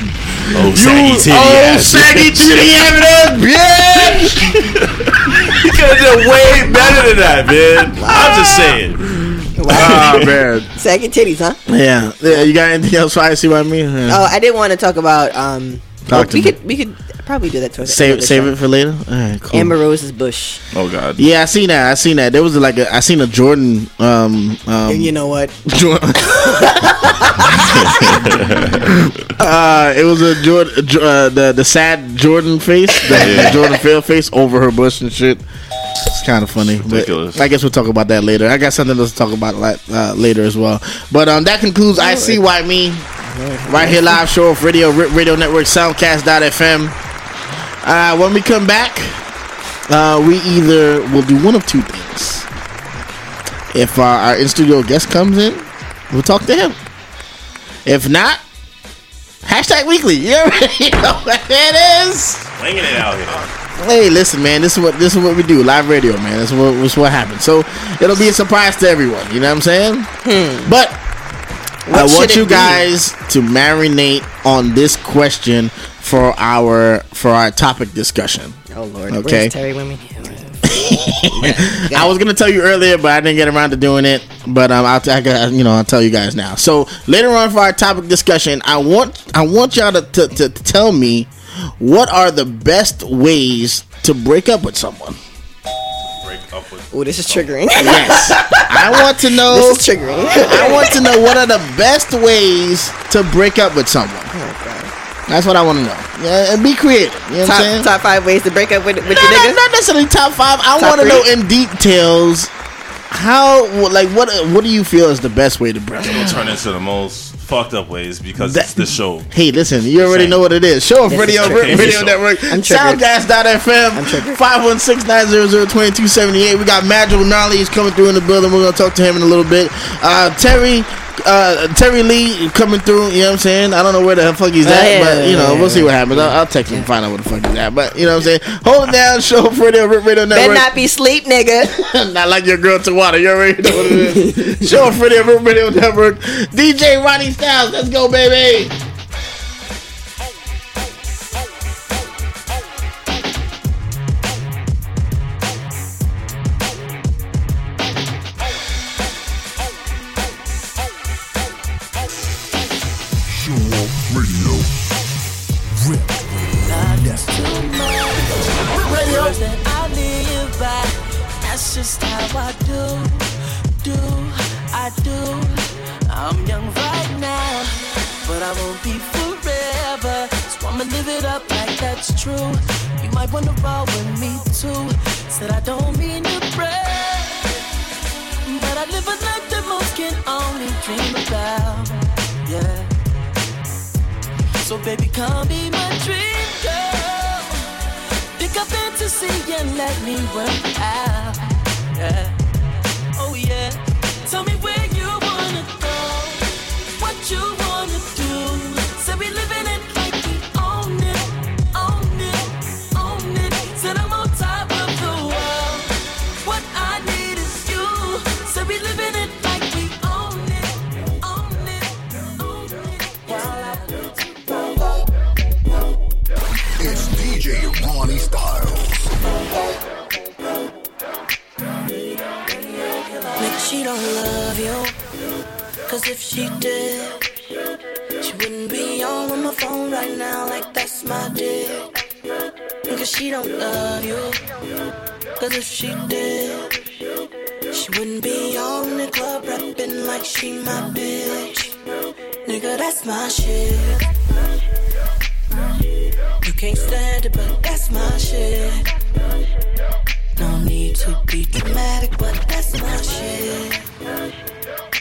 Oh, You saggy titty old ass. saggy bitch. titty ass, bitch. He could have done way better than that, man. I'm just ah. saying. Ah man. Saggy titties, huh? Yeah. yeah. You got anything else? I see what I mean. Yeah. Oh, I did want to talk about. um Talk to We me. could we could probably do that towards Save the save show. it for later. All right, cool. Amber Rose's bush. Oh God. Yeah, I seen that. I seen that. There was like a I seen a Jordan um um And you know what? Jordan. uh, it was a Jordan uh, the the sad Jordan face, the, the Jordan fail face over her bush and shit. It's kind of funny. but ridiculous. I guess we'll talk about that later. I got something else to talk about uh, later as well. But um, that concludes I see why me right here live Show Off Radio radio network soundcast.fm. Uh, when we come back, uh, we either will do one of two things. If uh, our in studio guest comes in, we'll talk to him. If not, hashtag weekly. You already know what it is. Slinging it out here. Hey, listen, man. This is what this is what we do. Live radio, man. This is what this is what happens. So it'll be a surprise to everyone. You know what I'm saying? But I want you it be? guys to marinate on this question for our for our topic discussion. Oh Lord. Okay. Terry Women? I was gonna tell you earlier, but I didn't get around to doing it. But um, I'll I you know I'll tell you guys now. So later on for our topic discussion, I want I want y'all to, to, to tell me what are the best ways to break up with someone. Break up with. Oh, this is triggering. Yes. I want to know. This is triggering. I want to know what are the best ways to break up with someone. Oh, That's what I want to know. Yeah, and be creative. You know what top, I'm saying? top five ways to break up with, with No, your no, nigga. not necessarily top five. I want to know in details how, like, what what do you feel is the best way to break It's up? gonna turn into the most fucked up ways because it's the show. Hey, listen, you already Same. know what it is. Show of This Radio is. Radio Show. Network. I'm triggered. Soundcast.fm. 516-900-2278. We got Madrigal Nolly. He's coming through in the building. We're gonna talk to him in a little bit. Uh, Terry. Uh, Terry Lee coming through, you know what I'm saying? I don't know where the fuck he's at, yeah, but you know, yeah, we'll see what happens. I'll, I'll text him and find out where the fuck he's at. But you know what I'm saying? Hold it down, Show Off Radio Radio Better not be sleep, nigga. Not like your girl Tawada. You already know what it is. Show for the Rip Radio Network. DJ Ronnie Styles. Let's go, baby. Fantasy and let me work out. Yeah. She did, she wouldn't be on my phone right now. Like that's my dick. Cause she don't love you. Cause if she did, she wouldn't be on the club rapping like she my bitch. Nigga, that's my shit. You can't stand it, but that's my shit. No need to be dramatic, but that's my shit.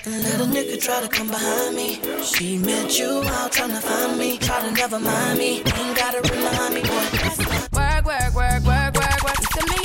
And let a nigga try to come behind me. She met you out trying to find me. Try to never mind me. Ain't gotta remind me, boy. Work, work, work, work, work, work. You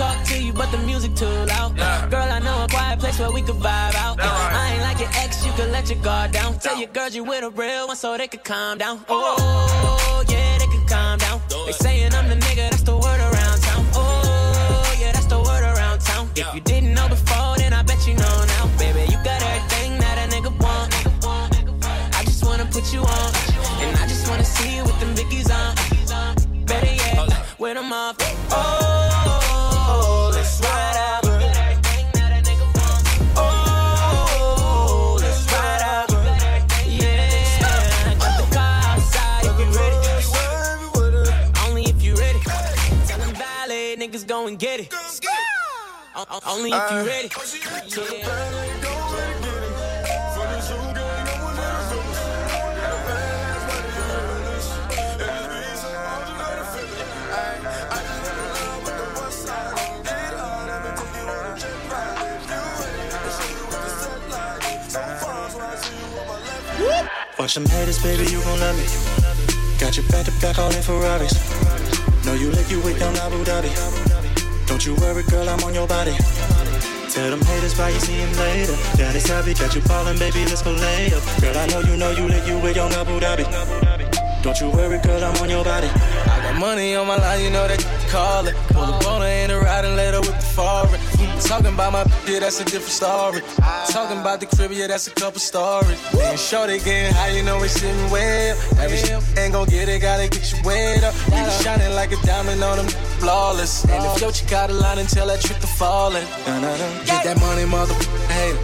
talk to you, but the music too loud. Girl, I know a quiet place where we could vibe out. I ain't like your ex, you could let your guard down. Tell your girls you with a real one so they could calm down. Oh, yeah, they could calm down. They saying I'm the nigga, that's the word around town. Oh, yeah, that's the word around town. If you didn't know before, then I bet you know now. Baby, you got everything that a nigga want. I just wanna put you on. And I just wanna see you with them Vickies on. Better yet, with them off. Oh, Only if you ready. Uh, Watch them haters, baby, you gon' love me. Got your back to back all in Ferraris. Know you lick you with down Abu Dhabi. Don't you worry, girl, I'm on your body. Tell them haters why you see him later. Daddy's happy, got you ballin', baby, let's go lay up. Girl, I know you know you lick you with young Abu Dhabi. Don't you worry, girl, I'm on your body. Money on my line, you know that call it. Pull up on her in a ride and let her with the foreign. Talking about my yeah, that's a different story. Talking about the crib, yeah, that's a couple stories. And shorty getting high, you know we sitting up. Every shit ain't gon' get it, gotta get you wet up. You be shining like a diamond on them flawless. And if yo, you got a line and tell that trick to falling. Get that money, mother hater.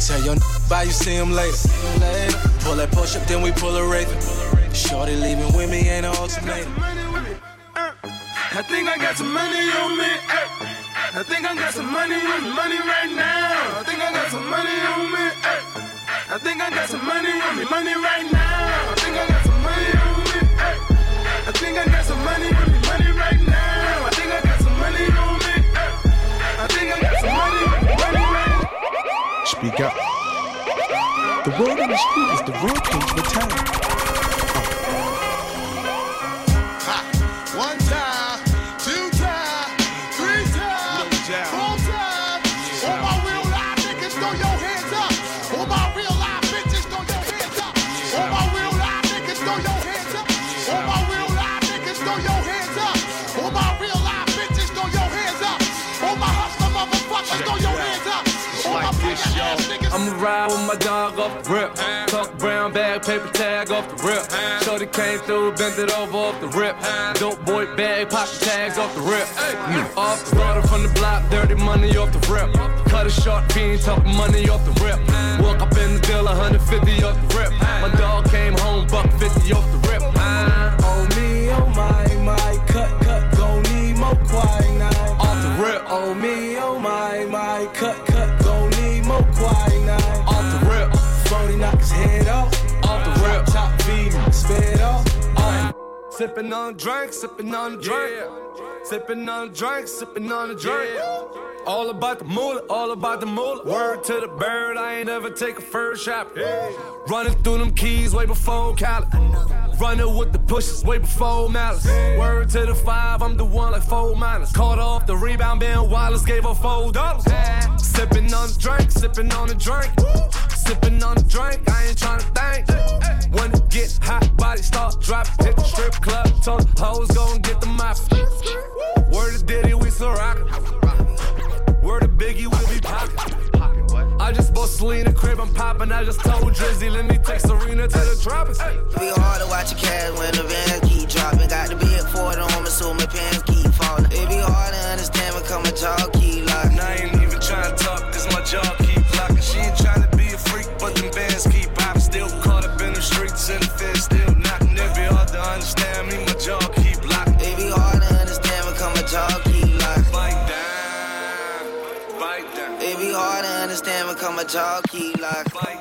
Tell your bye, you see him later. Pull that push up, then we pull a raven. Shorty leaving with me ain't an ultimatum. I think I got some money on me. ay. I think I got some money on me, money right now. I think I got some money on me. ay. I think I got some money on me, money right now. I think I got some money on me. I think I got some money on me, money right now. I think I got some money on me. ay. I think I got some money on me, money right now. Speak up. The word on the street is the real king of the town. I'ma ride with my dog off the rip. Tuck brown bag, paper tag off the rip. Shorty came through, bent it over off the rip. Dope boy bag, pocket tags off the rip. Mm. Off the starter from the block, dirty money off the rip. Cut a short fiend, talking money off the rip. Walk up in the deal, 150 off the rip. My dog came home, buck 50 off the rip. Oh me, oh my, my, cut, cut, gon' need more quinine. Off Sipping on a drink, sipping on a drink. Sipping on a drink, sipping on a drink. All about the moolah, all about the moolah. Word to the bird, I ain't ever take a first shot. Running through them keys way before Cali. Running with the pushes way before Malice. Word to the five, I'm the one like four minus. Caught off the rebound, Ben Wallace gave her four dollars. Sipping on the drink, sipping on the drink. Sipping on the drink, I ain't tryna think. When it get hot, body start dropping. Hit the strip club, told the hoes go and get the mop. Word to Diddy, we so rockin'. Word to Biggie, we be poppin'. I just bought Selena crib, I'm poppin'. I just told Drizzy, let me take Serena to the tropics. It be hard to watch your cash when the van keep dropping. Got the big Ford on me, so my pants keep falling. It be hard to understand when come a jaw keep locking. I ain't even tryna talk, cause my jaw understand when come a jaw keep locking.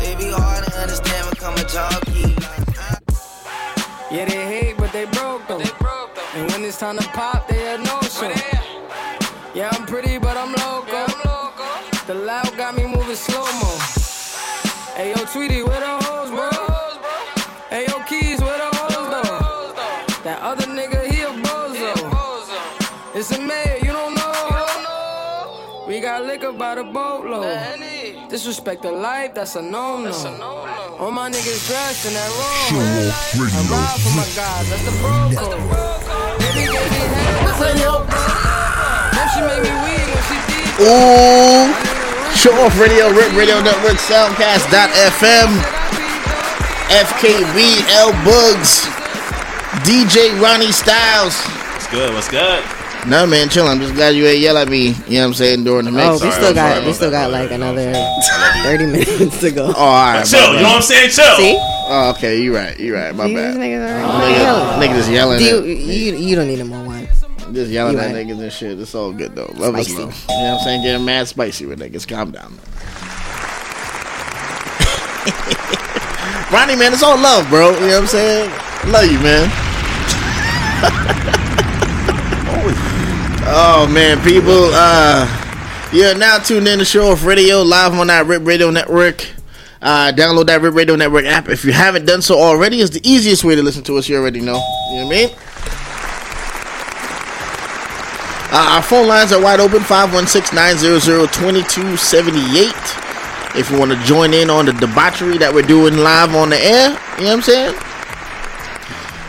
It be hard to understand when come a jaw keep locking. Yeah, they hate, but they broke though. And when it's time to pop, they had no show. Yeah, I'm pretty, but I'm local. The loud got me moving slow mo. Hey, yo, Tweety, where the We got liquor by the boatload. Disrespect the life, that's a no-no. All my niggas dressed in that roll. I ride for my guys, that's the bro code. Baby gave me head, Then she made me weed when she deep. Ooh. Show off radio, Rip Radio Network, Soundcast.fm, FKB, L Bugs, DJ Ronnie Styles. What's good? What's good? No man, chill. I'm just glad you ain't yell at me. You know what I'm saying during the oh, mix. Oh, we still got we still got like another thirty minutes to go. Oh, all right. Chill, you know what I'm saying? Chill. See? Oh, okay. You right. You right. My These bad. niggas are Nigga, nigga just yelling. Do you, at- you you don't need no more wine. Just yelling You at right. niggas and shit. It's all good though. Love is Spicy. love. You know what I'm saying? Getting mad spicy with niggas. Calm down. Man. Ronnie, man, it's all love, bro. You know what I'm saying? Love you, man. oh man, people, uh you're now tuned in to Show Off Radio live on that Rip Radio Network. Uh, download that Rip Radio Network app. If you haven't done so already, it's the easiest way to listen to us. You already know. You know what I mean? Uh, our phone lines are wide open 516 900 2278. If you want to join in on the debauchery that we're doing live on the air, you know what I'm saying?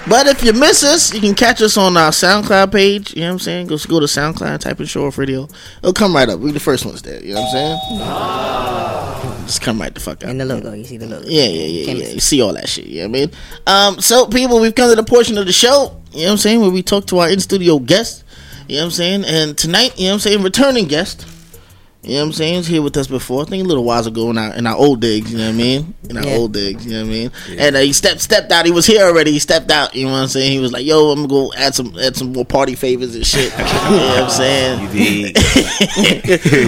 But if you miss us, you can catch us on our SoundCloud page. You know what I'm saying? Go go to SoundCloud, type in Show Off Radio. It'll come right up. We're the first ones there. You know what I'm saying? Just come right the fuck up. And the logo, you see the logo. Yeah, yeah, yeah, yeah. You see all that shit. You know what I mean? Um, so, people, we've come to the portion of the show, you know what I'm saying, where we talk to our in studio guests. You know what I'm saying? And tonight, you know what I'm saying, returning guest. You know what I'm saying? He's here with us before. I think a little while ago in our in our old digs, you know what I mean? In our Yeah. old digs, you know what I mean? And uh, he stepped stepped out. He was here already. He stepped out. You know what I'm saying? He was like, "Yo, I'm gonna go add some add some more party favors and shit." you know what I'm saying?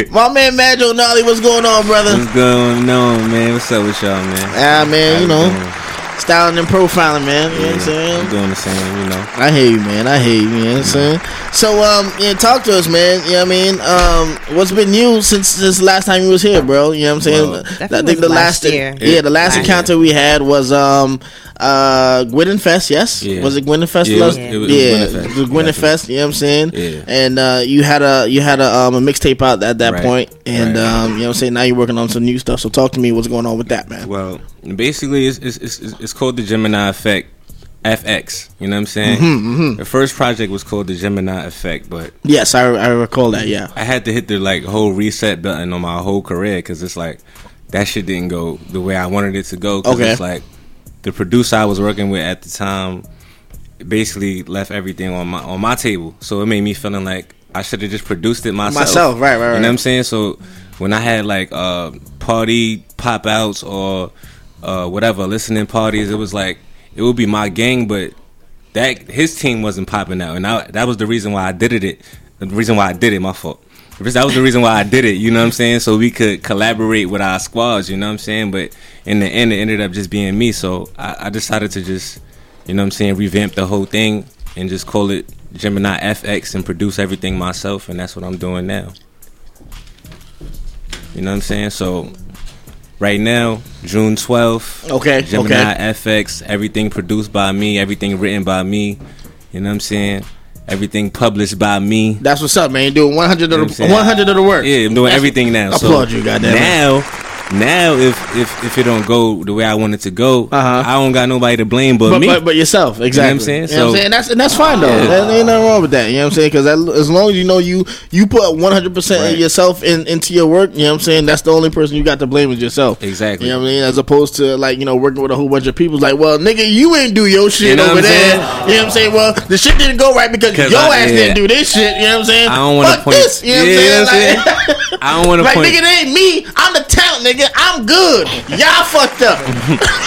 My man Madge O'Nally, what's going on, brother? What's going on, man? What's up with y'all, man? Ah, man, you know, doing? Styling and profiling, man. You know what I'm saying? I'm doing the same, you know. I hear you, man. I hear you. You know what I'm saying? So, um, yeah, talk to us, man. You know what I mean? Um, what's been new since since the last time you was here, bro? You know what I'm saying? Well, I Definitely think the last, last year. yeah, the last Last encounter we had was um uh Gwynn Fest, yes? Yeah. Was it Gwynn Fest? Yeah, it was- last- it was- it was yeah, Gwyneth Fest. it was Gwynn Definitely. Fest. You know what I'm saying? Yeah. And uh, you had a you had a um a mixtape out at that Right. point, and Right. um you know what I'm saying? Now you're working on some new stuff. So talk to me. What's going on with that, man? Well, basically, it's it's, it's, it's called the Gemini Effect FX. You know what I'm saying? Mhm, mhm. The first project was called the Gemini Effect, but Yes, I I recall that. Yeah. I had to hit the like whole reset button on my whole career because it's like that shit didn't go the way I wanted it to go. Okay. It's like the producer I was working with at the time basically left everything on my on my table, so it made me feeling like I should have just produced it myself. Myself, right, right, right. You know what I'm saying? So when I had like uh party pop outs or uh whatever listening parties, it was like it would be my gang, but that his team wasn't popping out, and I, that was the reason why I did it. The reason why I did it, my fault. That was the reason why I did it. You know what I'm saying? So we could collaborate with our squads. You know what I'm saying? But in the end, it ended up just being me. So I, I decided to just, you know what I'm saying, revamp the whole thing and just call it Gemini FX and produce everything myself, and that's what I'm doing now. You know what I'm saying? So right now, June 12th. Okay, Gemini okay. FX, everything produced by me, everything written by me. You know what I'm saying? Everything published by me. That's what's up, man. You're doing 100 You know of the 100 of the work. Yeah, I'm doing That's- everything now. So Applaud you, goddamn. Now, now if if if it don't go the way I want it to go, I don't got nobody to blame but, Uh-huh. but, me. but, but yourself, exactly. You know what I'm saying? You know what I'm So- saying? That's and that's fine though. Yeah. There ain't nothing wrong with that. You know what I'm saying? Because as long as you know you you put 100 percent of yourself in, into your work, you know what I'm saying? That's the only person you got to blame is yourself. Exactly. You know what I mean? As opposed to like you know working with a whole bunch of people. Like, well, nigga, you ain't do your shit You know over there. saying? You know what I'm saying? Well, the shit didn't go right because your I- ass yeah. didn't do this shit. You know what I'm saying? I don't want to point. this. You know what I'm Yeah, saying? what I'm Like- I don't want to point. like point. nigga, it ain't me. I'm the talent, nigga. I'm good. Y'all fucked up.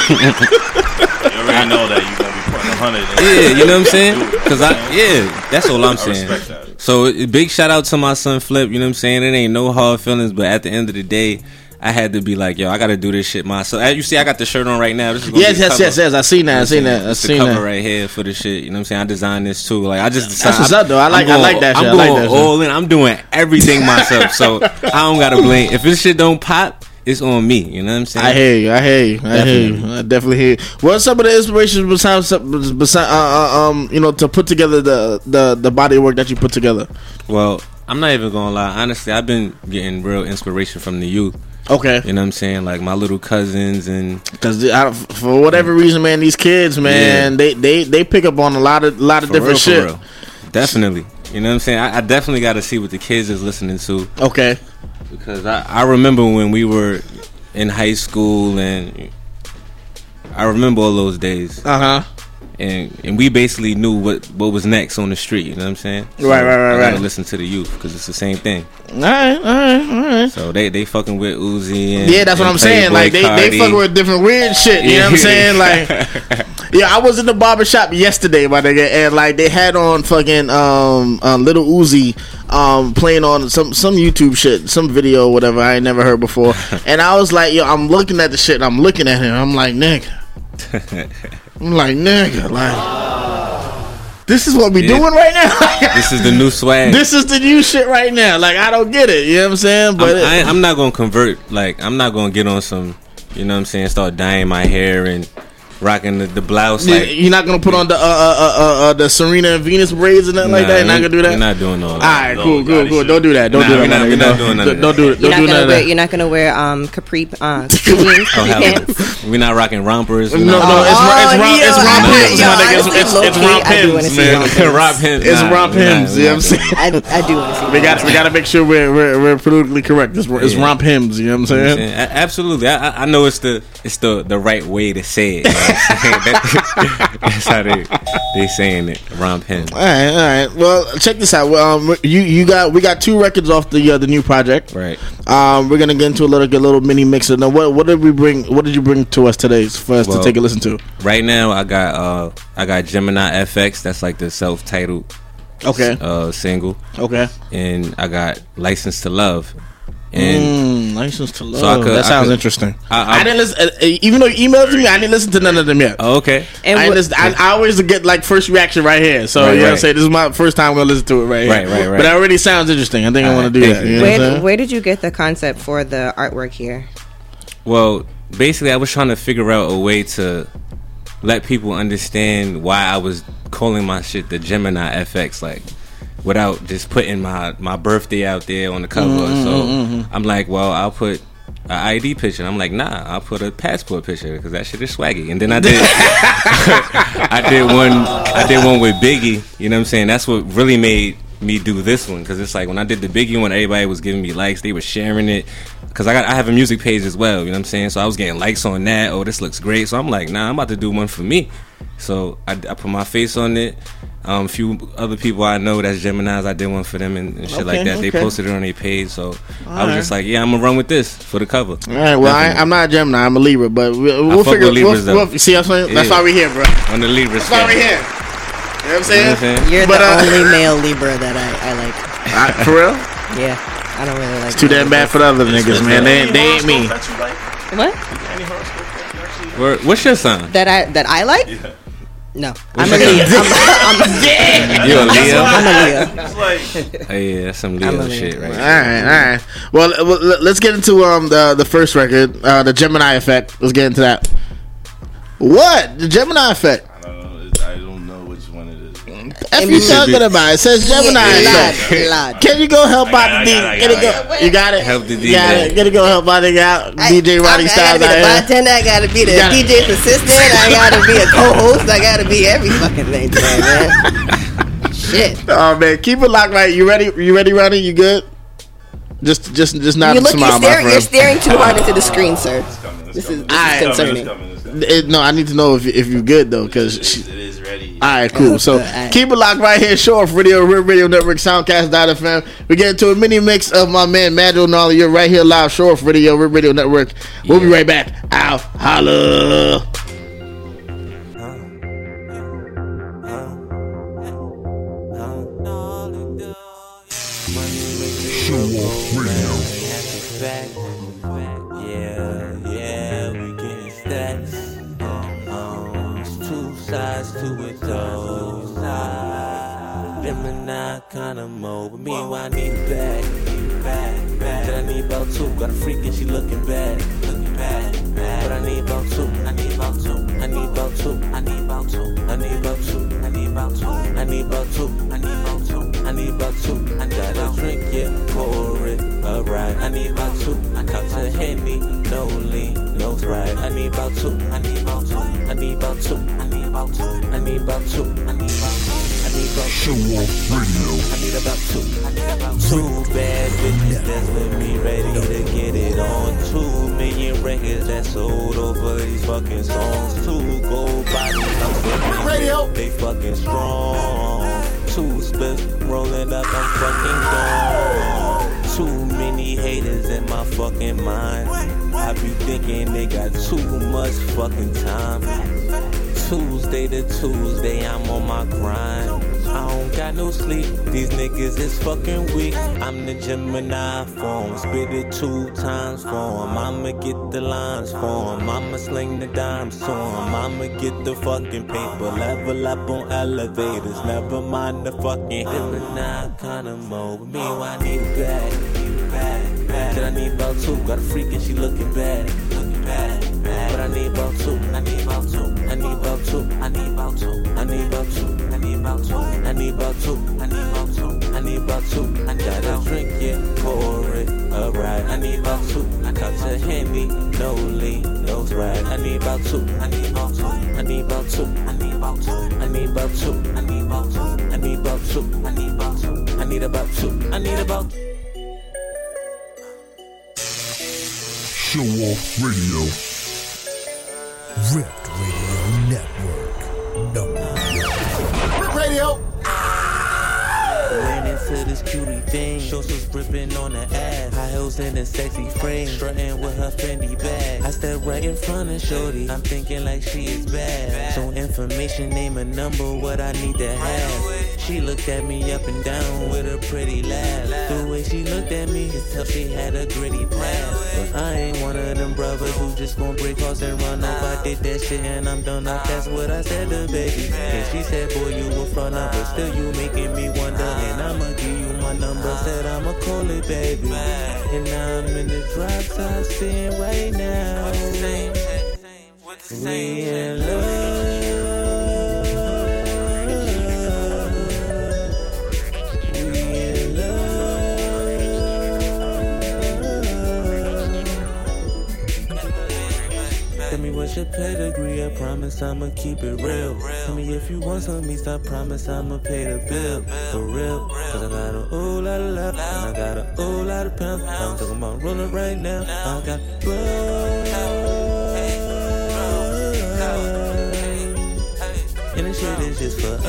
You already know that you're gonna be putting a hundred. yeah, you know what I'm saying? Because I, yeah, that's all I'm saying. So big shout out to my son Flip. You know what I'm saying? It ain't no hard feelings, but at the end of the day, I had to be like, yo, I got to do this shit myself. As uh, you see, I got the shirt on right now. This is Yes, yes, yes, yes. I seen that. I seen that. I It's the seen cover that. right here for the shit. You know what I'm saying? I designed this too. Like I just decided. That's what's up, though. I I'm like- I like that I'm shit. I like going that shit. all in. I'm doing everything myself, so I don't gotta blame. If this shit don't pop, it's on me. You know what I'm saying? I hear you. I hear you. I hear you. I definitely hear. You. What's some of the inspirations besides besides uh, uh, um you know to put together the the the body of work that you put together? Well, I'm not even gonna lie. Honestly, I've been getting real inspiration from the youth. Okay. You know what I'm saying? Like my little cousins and Because for whatever reason, man, these kids, man, Yeah. they they they pick up on a lot of lot of For different real, for shit. real. Definitely. You know what I'm saying? I, I definitely got to see what the kids is listening to. Okay. Because I, I remember when we were in high school and I remember all those days. Uh huh. And and we basically knew what what was next on the street. You know what I'm saying? Right, right, right, I gotta right. listen to the youth because it's the same thing. All right, all right, all right. So they they fucking with Uzi and Yeah, that's what I'm saying. Like they Cardi. they fucking with different weird shit. You know what I'm saying? Like, yeah, I was in the barber shop yesterday, my nigga, and like they had on fucking um uh, little Uzi um playing on some some YouTube shit, some video, or whatever I ain't never heard before, and I was like, yo, I'm looking at the shit, and I'm looking at him, I'm like, nigga, I'm like, nigga, like, this is what we Yeah. doing right now. this is the new swag. this is the new shit right now. Like, I don't get it. You know what I'm saying? But I'm, it- I, I'm not gonna convert. Like I'm not gonna get on some. You know what I'm saying? Start dyeing my hair and rocking the, the blouse. You- Like You're not gonna put on the uh, uh, uh, uh, uh, the Serena and Venus braids and nothing like that. You're not gonna do that. You're not doing all All that. right, cool, cool, cool. Don't do that. Don't Nah, do that. we're not- we're not doing none of Don't- Don't that. it. You're Don't do none gonna of wear. that. You're not gonna wear um capri uh, capri jeans, Oh, capri hell pants. We're not rocking rompers. No, no, We're it's not- ro- it's romp, yo, it's I- romp yo, hims, my nigga. It's, honestly, it's, it's low-key, romp I do wanna hims, see man. romp hims. Romp. It's romp we're not- hims. we're You know not what I'm saying? I, I do want to see. We got we got to make sure we're we're, we're politically correct. It's, it's Yeah. romp hims. You know what I'm You know what I'm saying? saying? Absolutely, I, I- I know it's the it's the the right way to say it. You know what I'm saying? That- that's how they they saying it. Romp him. All right, all right. Well, check this out. Well, Um, you you got we got two records off the uh, the new project. Right. Um, we're gonna get into a little a little mini mixer. Now, what what did we bring? What did you bring to us today for us Well, to take a listen to? Right now, I got uh I got Gemini FX. That's like the self titled Okay. uh single. Okay. And I got License to Love. And Mm, license to love. So I could- that I sounds could- interesting. I- I, I- didn't listen. Uh, uh, even though you emailed to me, I didn't listen to none of them yet. Oh, okay. And I, what- listen, I, I always get like first reaction right here. So Right, you know what I'm saying? This is my first time I'm gonna listen to it right here. Right, right, right. But it already sounds interesting. I think I want to do that. you. You know Where, where did you get the concept for the artwork here? Well, basically, I was trying to figure out a way to let people understand why I was calling my shit the Gemini FX, like without just putting my my birthday out there on the cover. Mhm, so mhm, I'm like, well, I'll put an ID picture. And I'm like, nah, I'll put a passport picture because that shit is swaggy. And then I did, I did one, I did one with Biggie. You know what I'm saying? That's what really made me do this one because it's like when I did the Biggie one, everybody was giving me likes. They were sharing it because I got I have a music page as well. You know what I'm saying? So I was getting likes on that. Oh, this looks great. So I'm like, nah, I'm about to do one for me. So I, I put my face on it. Um, a few other people I know that's Gemini's, I did one for them and, and shit like Okay, that. They posted it on their page. So I was Alright. just like, yeah, I'm gonna run with this for the cover. All right. Well, I, I'm not a Gemini. I'm a Libra, but we'll, we'll fuck figure. with Libras, we'll, though. we'll, see, what I'm saying that's why we're here, bro. On the Libra That's why we're here. You know what I'm saying? You know what I'm saying? You're But, the uh, only male Libra that I, I like. Uh, for real? Yeah, I don't really like. It's too damn bad for the other niggas, man. They, they ain't me. What? Where- What's your sign? That I that I like? No, I'm a your Leo. sign? I'm, I'm, yeah. You a Leo? I'm a Leo. Oh, yeah, that's some Leo shit right All right, all right. Well, uh, well, let- let's get into um the the first record, uh, the Gemini Effect. Let's get into that. What the Gemini Effect? One it is. F you talking about? It says Gemini Yeah, Effect. lad, lad. Can you go help out the got it, DJ? Get it go. it, You got it. Help the You got DJ. it. Get it go help out the out. DJ Ronnie I, Styles I gotta be the bartender. I gotta be the DJ's assistant. I gotta be a co-host. I gotta be every fucking thing today, man. Shit. Oh man, keep it locked right. You ready? You ready, Ronnie? You good? Just, just, just not you a look, you're smile, my staring, you're staring too hard into the screen, sir. This is, this Alright. is concerning. It- no, I need to know if if you're good though, because It is ready. All right, cool. So keep it locked right here. Show off radio, Rip Radio Network, Soundcast.fm. We get into a mini mix of my man Madro Nolly. You're right here live. Show off radio, Rip Radio Network. We'll be right back. Out, holla. Mode, but meanwhile I need it back. back, back. Then I need about two, got a freak and she looking bad. Looking bad, bad. But I need about two, I need about two, I need about two, I need about two, I need about two, I need about two, I need about two, I need about two, I need about two, I got a drink, yeah, pour it, alright. I need about two, I cups of Henny, no lean, no sprite. I need about two, I need about two, I need about two, I need about two, I need about two, I need about two, Show off radio. I need about two. Two bad bitches that's with me, ready to get it on. Two million records that sold over these fucking songs. Two gold me, Radio. They fucking strong. Two splits rolling up, I'm fucking gone. Too many haters in my fucking mind. I be thinking they got too much fucking time. Tuesday to Tuesday, I'm on my grind. I don't got no sleep. These niggas is fucking weak. I'm the Gemini form. Spit it two times for 'em. I'ma get the lines for 'em. I'ma sling the dimes to 'em. I'ma get the fucking paper. Level up on elevators. Never mind the fucking Gemini kind of mode. Meanwhile, I need it back. Then I need about two. Got a freak and she looking bad. Bad. I need about two. I need about two. I need about two. I need about two. I need about two. I need about two. I need about two. I need about two. I need about two. I got a drink, yeah, pour it, alright. I need about two. I got to handy, no lean, no right. I need about two. I need about two. I need about two. I need about two. I need about two. I need about two. I need about two. I need about two. I need about two. I need about. Show off radio. Ripped Kingdom. Into this cutie thing. Shorts was ripping on the ass. High heels in a sexy frame. Strutting with her Fendi bag. I stepped right in front of Shorty. I'm thinking like she is bad. So information, name a number, what I need to have. She looked at me up and down with a pretty laugh. The way she looked at me, could tell she had a gritty past. But I ain't one of them brothers who just gon' break hearts and run off. I did that shit and I'm done off. That's what I said to baby. And she said, boy, you a front up, but still you making me wonder. And my number. Said I'ma call it, baby. And now I'm in the drop top sitting right now. We in love. Your pedigree, I promise I'ma keep it real. Tell me if you want some meat, I promise I'ma pay the bill. For real, cause I got a whole lot of love, and I got a whole lot of pounds. I'm talking about rolling right now. I got And this shit is just for us.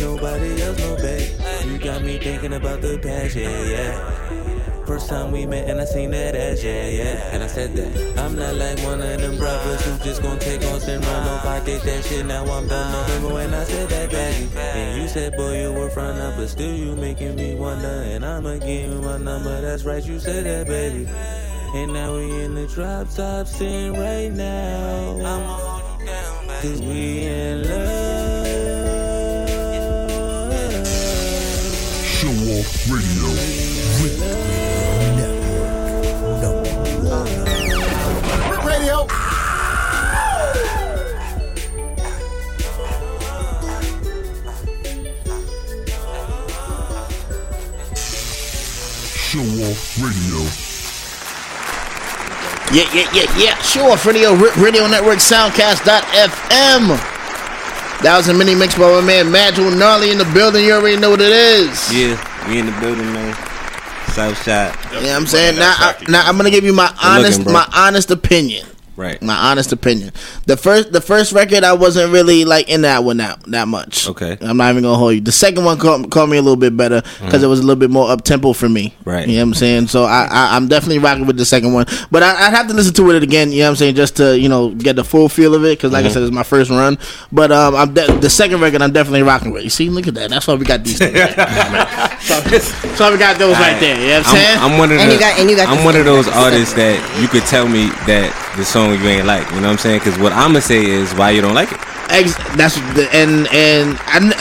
Nobody else, no babe. You got me thinking about the past, yeah, yeah. First time we met and I seen that ass, yeah, yeah. And I said that I'm not like one of them brothers who just gon' take on and run off. I did that shit, now I'm done. Remember when I said that, baby? And you said, boy, you were front up, but still you making me wonder. And I'ma give you my number, that's right, you said that, baby. And now we in the drop top scene right now. I'm on now Cause we in love. Show off radio. Show off radio. Yeah, yeah, yeah, yeah. Show off radio, Rip Radio Network, Soundcast.fm. That was a mini mix by my man Magical Gnarly in the building. You already know what it is. Yeah, we in the building, man. South side. You know I'm saying? Now, I, now I'm gonna give you my honest, looking, my honest opinion. Right. My honest opinion. The first, the first record, I wasn't really like in that one that that much. Okay. I'm not even gonna hold you. The second one caught, caught me a little bit better because Mhm. it was a little bit more up tempo for me. Right. You know what I'm saying? So I, I I'm definitely rocking with the second one, but I, I'd have to listen to it again. You know what I'm saying? Just to you know get the full feel of it because like I Mhm. said, it's my first run. But um, I'm de- the second record I'm definitely rocking with. You see, look at that. That's why we got these. things right there, so, so we got those right there. You know what I'm saying? I'm, I'm one of And the, you got- and you got I'm one of those artists that you could tell me that the song you ain't like. You know what I'm saying? Because what I'm gonna say is why you don't like it. Ex- that's the, and and and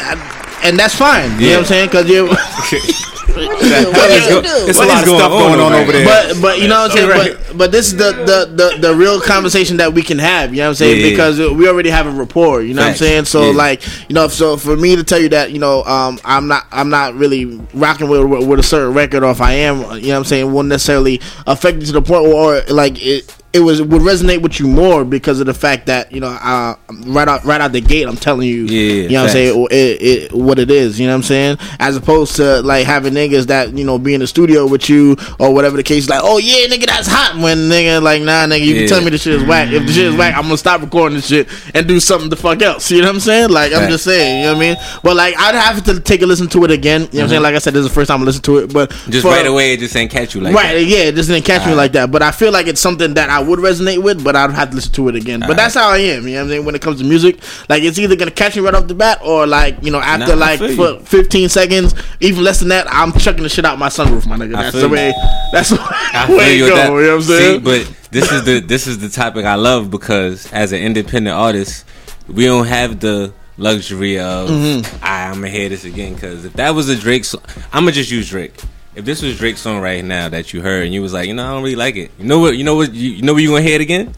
and that's fine. You know what I'm saying? Because you. It's a lot of stuff going on over there. But but you know what I'm saying. Right. But but this is the, the the the real conversation that we can have. You know what I'm saying? Yeah, yeah. Because we already have a rapport. You know Facts. what I'm saying? So Yeah. like you know, so for me to tell you that you know, um, I'm not I'm not really rocking with with with a certain record, or if I am, you know what I'm saying, won't necessarily affect you to the point where like it. It was would resonate with you more because of the fact that you know uh, right out right out the gate I'm telling you Yeah, you know what I'm saying it, it, what it is you know what I'm saying as opposed to like having niggas that you know be in the studio with you or whatever the case like oh yeah nigga that's hot when nigga like nah nigga you Yeah. can tell me the shit is whack if the shit is whack I'm gonna stop recording this shit and do something the fuck else you know what I'm saying like I'm just saying you know what I mean but like I'd have to take a listen to it again you know what I'm saying Mhm. like I said this is the first time I listen to it but Just for- right away, it just ain't catch you like right, that. yeah, it just didn't catch me like that. But I feel like it's something that I would resonate with, but I'd have to listen to it again. But that's how I am, you know what I mean? When it comes to music, like it's either gonna catch me right off the bat or like, you know, after Nah, like for 15 seconds, even less than that, I'm chucking the shit out my sunroof, my nigga. I That's the you. way that's the I feel it you go, that. you know what I'm saying? See, but this is the this is the topic I love because as an independent artist, we don't have the luxury of Mhm. "Ah, I'm gonna hear this again because if that was a Drake, song, I'm gonna just use Drake. If this was Drake's song right now that you heard and you was like, you know, I don't really like it. You know what? You know what? You, you know where you gonna hear it again?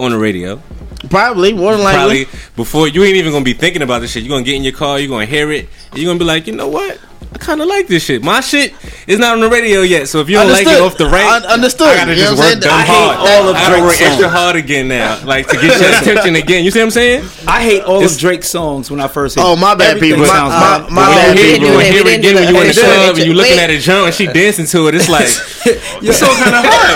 On the radio. Probably more than likely. Probably before you ain't even gonna be thinking about this shit. You're gonna get in your car. You're gonna hear it. And you're gonna be like, you know what? I kind of like this shit. My shit is not on the radio yet. So if you don't like it off the rank, Un- understood. I gotta You know just work saying? dumb I hate hard. all of I gotta Drake's work extra hard again now, like to get your attention again. You see what I'm saying? I hate all of Drake's songs when I first hear Oh, my bad, Everything people. sounds My- bad. my When bad, you hear, people. you hear it again when you in the club and you looking at a jump and she dancing to it. It's like you're so kind of hard.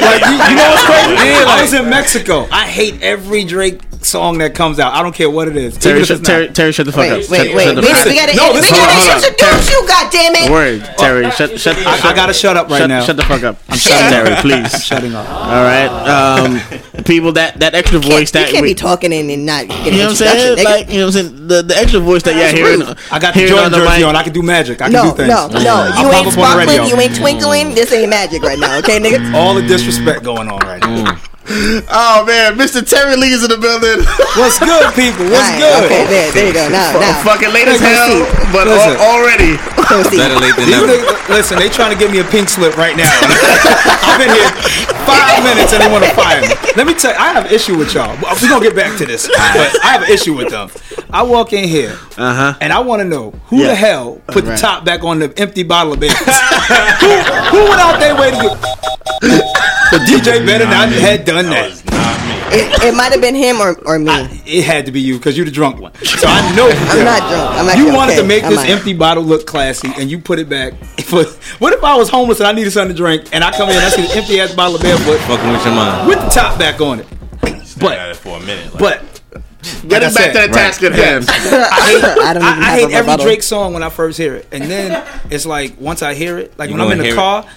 like, you, you know what's crazy? Yeah, I was in Mexico. I hate every Drake song that comes out. I don't care what it is. Terry, Even if shut, Terry. Terry, shut the fuck Wait, up. wait, Shut- wait, shut wait. the We fuck up. gotta, No, we listen, gotta hold on, hold introduce you. God damn it! Word, Terry. Shut, shut, I, shut, I gotta shut up right shut, now. Shut the fuck up. I'm shutting Terry, up. please. I'm shutting up. All right, um, people. That that extra voice You that can't we, be talking and, and not you know what I'm saying? Like you know what I'm saying? The the extra voice that y'all That's hearing. rude. I got the hearing Jordan the jersey on. I can do magic. I can no, do things. no, no. I'll You ain't up on the radio. sparkling. You ain't twinkling. This ain't magic right now. Okay, nigga. All the disrespect going on right now. Oh man, Mr. Terry Lee is in the building. What's good, people? What's Alright, good? Okay, there, there you go. Now, now. Fucking late as hell, but Listen. al- already. Better late than never. niggas- listen, they trying to give me a pink slip right now. I've been here five minutes and they want to fire me. Let me tell you, I have an issue with y'all. We're gonna get back to this, but I have an issue with them. I walk in here Uh huh. and I want to know who Yeah. the hell put Right. the top back on the empty bottle of beer. who, who went out their way to get? The DJ better not had done that. It, it might have been him or, or me. It had to be you because you're the drunk one. So I know I'm not drunk. I'm not you actually wanted okay. to make this empty bottle look classy, and you put it back. For, what if I was homeless and I needed something to drink, and I come in and I see the empty ass bottle of barefoot Fucking with your mind. with the top back on it? But at it for a minute. Like, But Get like us I back to said, the task at hand. I hate, I don't even I, I hate every rebuttal. Drake song when I first hear it, and then it's like once I hear it, like You when I'm in the car, it.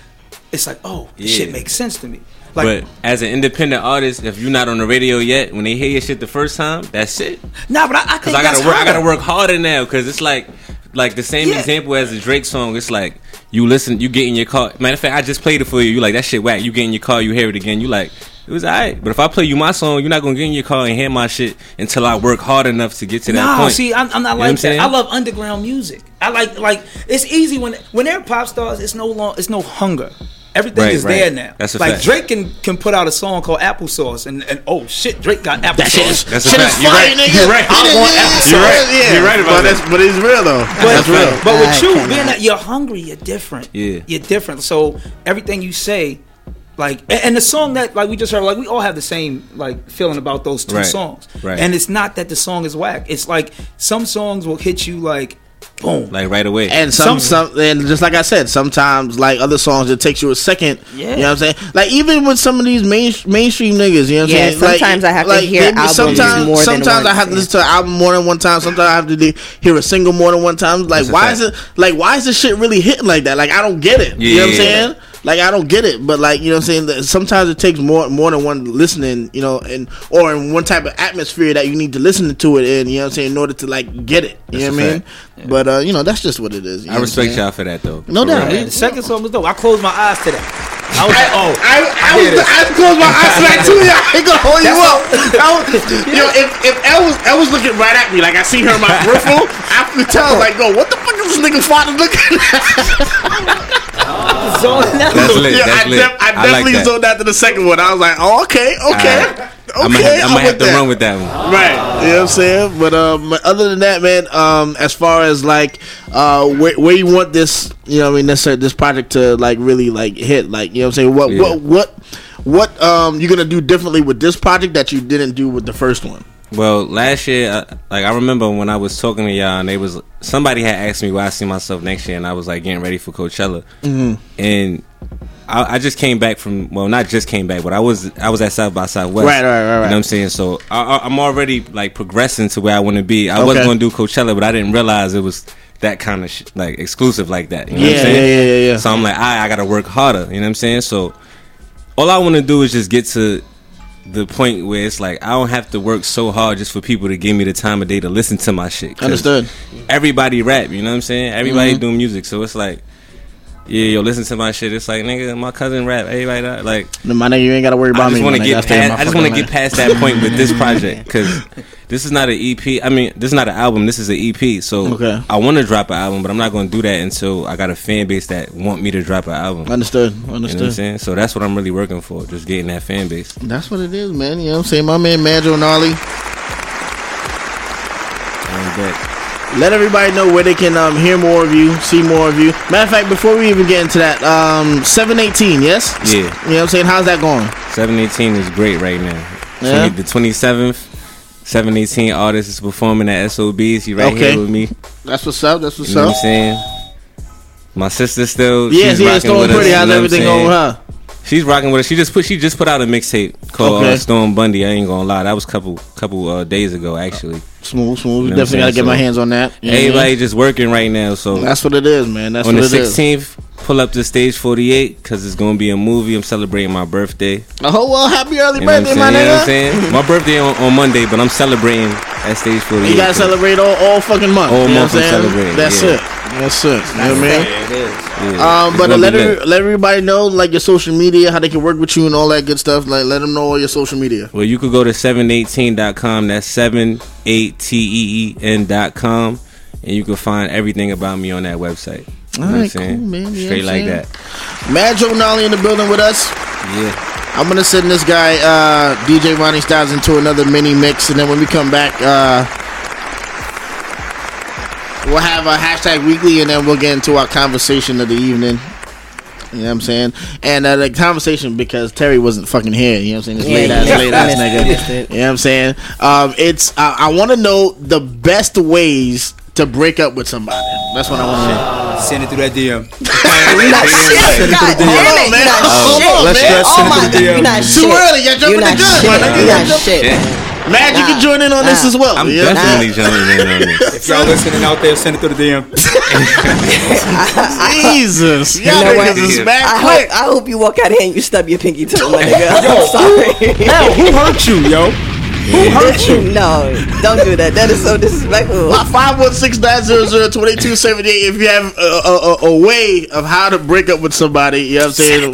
It's like, oh, this Yeah. shit makes sense to me. Like, but as an independent artist, if you're not on the radio yet, when they hear your shit the first time, that's it. nah, but I, I Cause think I gotta work. I harder. gotta work harder now. Cause it's like, like the same Yeah. example as the Drake song. It's like you listen, you get in your car. Matter of fact, I just played it for you. You like that shit whack. You get in your car, you hear it again. You like it was alright. But if I play you my song, you're not gonna get in your car and hear my shit until I work hard enough to get to that No, point. see, I'm, I'm not You like that. saying? I love underground music. I like like it's easy when when they're pop stars. It's no long. It's no hunger. Everything Right, is right. there now. That's a like fact. Drake can can put out a song called Applesauce, and, and oh shit, Drake got applesauce. That shit That's a shit fact. is You're fire, right. nigga. You're right. I I want want episodes. You're right. Yeah. You're right about but that. But it's real though. But, that's real. but with you, being that you're hungry, you're different. Yeah. You're different. So everything you say, like, and, and the song that, like, we just heard, like, we all have the same, like, feeling about those two Right. songs. Right. And it's not that the song is whack. It's like some songs will hit you, like, boom. like right away. And some, Some- some, and just like I said, sometimes like other songs, it takes you a second. Yeah. You know what I'm saying? Like even with some of these main, mainstream niggas, you know what I'm Yeah, saying? Like- sometimes I have to hear they albums sometimes, more than Sometimes I have to listen to an album more than one time. Sometimes I have to de- hear a single more than one time. Like That's why is it? Like why is this shit really hitting like that? Like I don't get it. you know what I'm Yeah. saying? Like I don't get it, but like you know what I'm saying. That Sometimes it takes more more than one listening, you know, and or in one type of atmosphere that you need to listen to it in. You know what I'm saying? In order to like get it, you That's know what I mean? But uh, you know that's just what it is. you know I what I'm respect saying? y'all for that though. No doubt. real. Yeah, the second song was dope. I closed my eyes to that. I was like, oh, I, I, hear was, this. I closed my eyes to that too. Yeah, I ain't gonna hold you That's up. I was, you know, if if Elle was Elle was looking right at me, like I see her in my peripheral, I could tell, like, go, what the fuck is this nigga father looking at? zoning out. That's lit. yeah, That's I, lit. def- I I like definitely that. zoned out to the second one. I was like, oh, okay, okay, Alright. okay. I might have, I I'm might have to that. run with that one. Right, you know what I'm saying. But um, other than that, man, um, as far as like uh, where, where you want this, you know, what I mean, this this project to like really like hit, like you know, what I'm saying, what Yeah. what what what um you gonna do differently with this project that you didn't do with the first one? Well, last year, uh, like I remember when I was talking to y'all, and they was somebody had asked me where I see myself next year, and I was like getting ready for Coachella, Mhm. and I, I just came back from well, not just came back, but I was I was at South by Southwest, Right, right, right, You know what I'm saying? So I, I, I'm already like progressing to where I want to be. I wasn't going to do Coachella, but I didn't realize it was that kind of sh- like exclusive like that. You know what I'm saying? yeah, yeah, yeah. So I'm like, I, I got to work harder. You know what I'm saying? So all I want to do is just get to the point where it's like I don't have to work so hard just for people to give me the time of day to listen to my shit. Understood. Everybody rap, you know what I'm saying? Everybody Mhm. doing music, so it's like, yeah, yo, listen to my shit. It's like, nigga, my cousin rap. Everybody that, like. No, my nigga, you ain't gotta worry about I just me. want to get I past. I just want to get past that point with this project because this is not an EP. I mean, this is not an album. This is an EP. So Okay. I want to drop an album, but I'm not going to do that until I got a fan base that want me to drop an album. Understood. You know what Understood. I'm saying? So that's what I'm really working for, just getting that fan base. That's what it is, man. You know what I'm saying? My man Madro Gnarly. Let everybody know where they can um, hear more of you, see more of you. Matter of fact, before we even get into that, um, 718, yes? Yeah. You know what I'm saying? How's that going? 718 is great right now. Yeah? 20 the 27th, 718 artist is performing at SOBs. He right Okay. here with me. That's what's up. That's what's You know what up. I'm saying? My sister still. Yeah, she's yeah, with us, Pretty. How's what everything going with her? She's rocking with it. She just put she just put out a mixtape called Okay. uh, Storm Bundy. I ain't gonna lie, that was a couple couple uh, days ago actually. Smooth, smooth. You know Definitely gotta get my hands on that. What Everybody just working right now. So That's what it is, man. That's on what the 16th. Pull up to stage 48 because it's gonna be a movie. I'm celebrating my birthday. Oh well, happy early You know what I'm birthday, saying? my You know what I'm saying? My birthday on, on Monday, but I'm celebrating at stage 48. You gotta celebrate all, all fucking month. All you know month what I'm I'm saying? celebrating, That's yeah. it. That's it. You know what I mean? It is. Yeah. Um, It's but uh, let be every, let everybody know like your social media, how they can work with you and all that good stuff. Like let them know all your social media. Well, you could go to 718.com. That's seven eight t e e n dot com, And you can find everything about me on that website. You I'm Alright, saying? cool, man. You Straight like that. Mad Joe Nolly in the building with us. Yeah. I'm gonna send this guy uh, DJ Ronnie Styles into another mini mix, and then when we come back, uh, we'll have a hashtag weekly, and then we'll get into our conversation of the evening. You know what I'm saying? And uh, the conversation because Terry wasn't fucking here. You know what I'm saying? This Yeah, late ass, yeah. late ass nigga. You know what I'm saying? Um, it's uh, I want to know the best ways to break up with somebody. That's what I want to know. Send it through that DM. You're not shit. God Send it through the damn DM. it. You're not Hold shit. on, Let's man. just Oh send it my through the oh God. DM. You're not Too shit. early. You're jumping You're the not gun, shit. my nigga. You're not You're shit. Mad, you can join in on this Nah. as well. I'm You know what I'm saying? definitely jumping in on this. If y'all listening out there, send it through the DM. Jesus, You y'all know what? niggas is mad I quick. hope, I hope you walk out here and you stub your pinky toe, my nigga. I'm sorry. Hell, who hurt you, yo? Who hurt you? No, don't do that. That is so disrespectful. My Five one six nine zero zero twenty two seventy eight. If you have a, a, a, a way of how to break up with somebody, you know what I'm saying.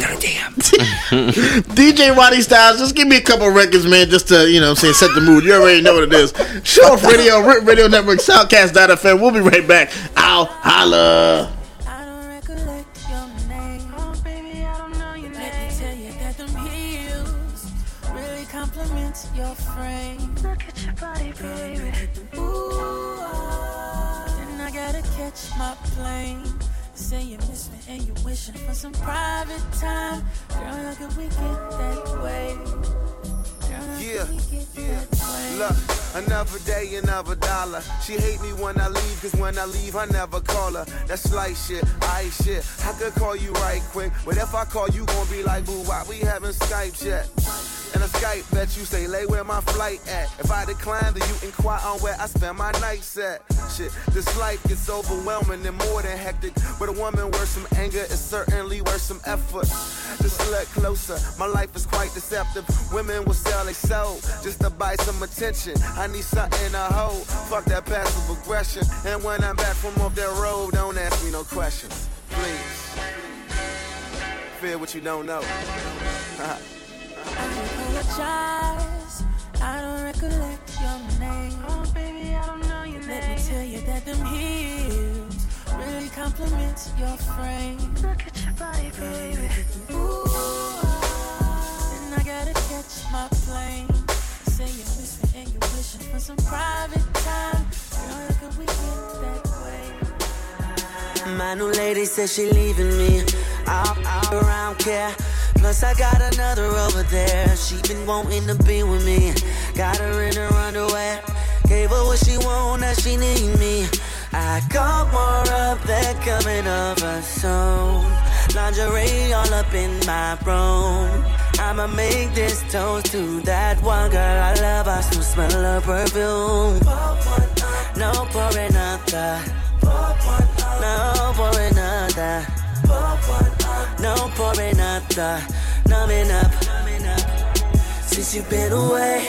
DJ Ronnie Styles, just give me a couple records, man, just to you know, what I'm saying set the mood. You already know what it is. Show off radio, Rip Radio Network, Soundcast.fm. We'll be right back. I'll holla. Could we get that way? Girl, how Yeah, Look, another day, another dollar. She hate me when I leave, cause when I leave, I never call her. That's light shit, I shit. I could call you right quick, but if I call you, gon' be like, boo, why we haven't Skyped yet? And a Skype bet you say, lay where my flight at. If I decline, then you inquire on where I spend my nights at. Shit, this life gets overwhelming and more than hectic. But a woman worth some anger is certainly worth some effort. Just look closer, my life is quite deceptive. Women will sell their soul just to buy some attention. I need something to hold. Fuck that passive aggression. And when I'm back from off that road, don't ask me no questions. Please. Fear what you don't know. I apologize. I don't recollect your name. Oh, baby, I don't know your Let name. Let me tell you that them heels really compliment your frame. Look at your body, baby. Ooh, then I gotta catch my plane. For some private time. Girl, that? My new lady says she leaving me. I'll, I'll around care. Plus I got another over there. She been wanting to be with me. Got her in her underwear. Gave her what she want, now she need me. I got more up there coming over soon. Lingerie all up in my room. I'ma make this toast to that one girl I love. I still smell her perfume. No for another. No for another. No for another. Numbing up. Since you've been away,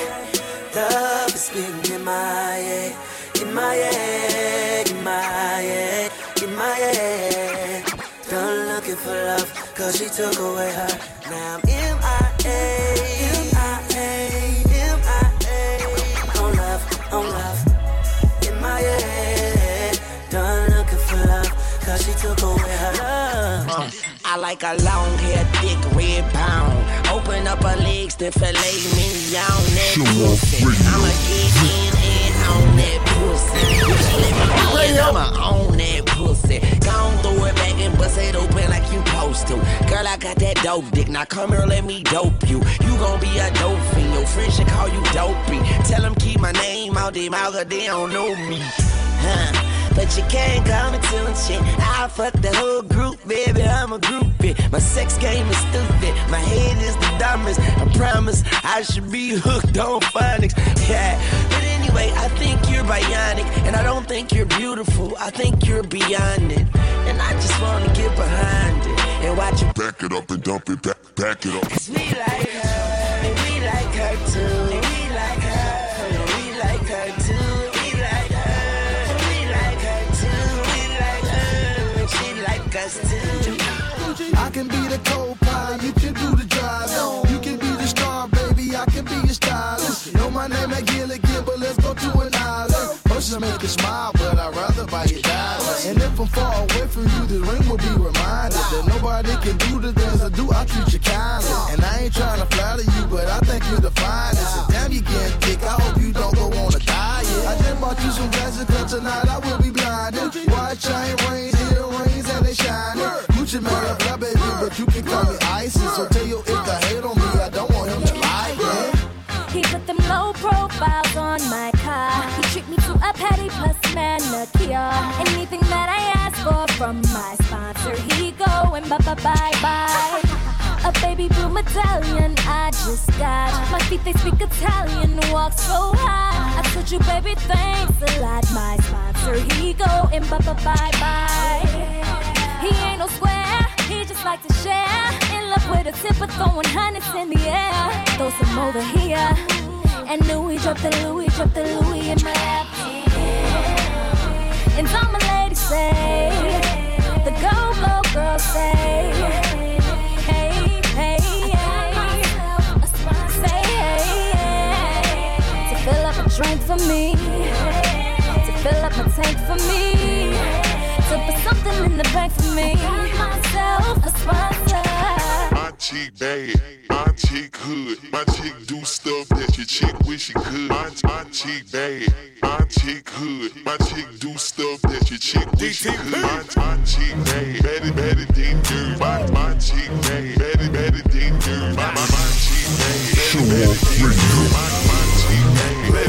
love has been in my head. In my head, in my head, in my head. Done looking for love, cause she took away her. Now I'm she took away her I like a long hair, thick red pound. Open up her legs, then fillet me down that pussy. I'ma get in and on that pussy. Let me in, I'ma own that pussy. Gone it back and bust it open like you supposed to. Girl, I got that dope dick. Now come here, let me dope you. You gon' be a dope fiend. Your friends should call you dopey. Tell them keep my name out their mouth, 'cause they don't know me. Huh. But you can't call me to and shit. I fuck the whole group, baby. I'm a groupie. My sex game is stupid. My head is the dumbest. I promise I should be hooked on phonics. Yeah. But anyway, I think you're bionic. And I don't think you're beautiful. I think you're beyond it. And I just wanna get behind it. And watch you Back it up and dump it back, back it up. Cause we like her, and we like her too. And we like her, and we like her too. We like her, and we like her too. We like her, and she like us too. I can be the co-pilot, you can do the driving. You can be the star, baby, I can be your stylist. Know my name at island. Motions make you smile, but I'd rather buy you dollars. And if I'm far away from you, the ring will be reminded that nobody can do the things I do. I treat you kindly, and I ain't trying to bye bye bye bye. A baby blue medallion I just got. My feet they speak Italian, walk so high. I told you, baby, thanks a lot. My sponsor, he go and bye bye bye. He ain't no square, he just like to share. In love with a tipper, throwing hundreds in the air. Throw some over here. And Louis drop the Louis, drop the Louis in my lap. And all my ladies say, the go girls say. To fill up a drink for me, to fill up my tank for me, to put something in the bank for me. Myself a sponsor. Chick bad, my chick hood, my chick do stuff that your chick wish she could. My, my chick bad, my chick hood, my chick do stuff that your chick wish she could. My, my chick bad, better, better than dirt. My, my chick bad, better, better than dirt. My, my, my chick bad, better, better than dirt. My, my My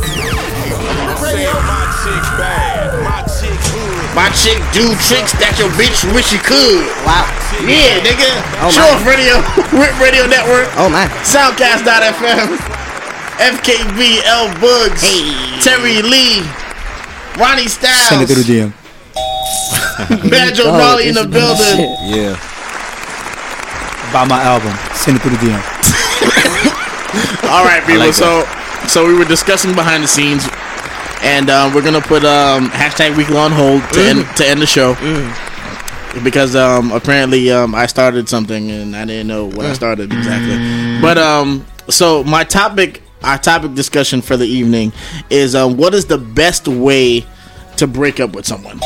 chick bad, my chick. My chick do tricks that your bitch wish she could. Wow. Yeah, nigga. Oh, Show my. off radio, Rip Radio Network. Oh my. Soundcast.fm. FKB, L Bugs, Hey. Terry Lee, Ronnie Styles, Send it through the DM. Banjo Go, oh, Molly in the building. Yeah. Buy my album. Send it through the DM. All right, people. like so, so we were discussing behind the scenes, and um, we're gonna put um, hashtag weekly on hold to end to end the show because um, apparently um, I started something and I didn't know what I started exactly. But um, so my topic, our topic discussion for the evening is um, what is the best way to break up with someone?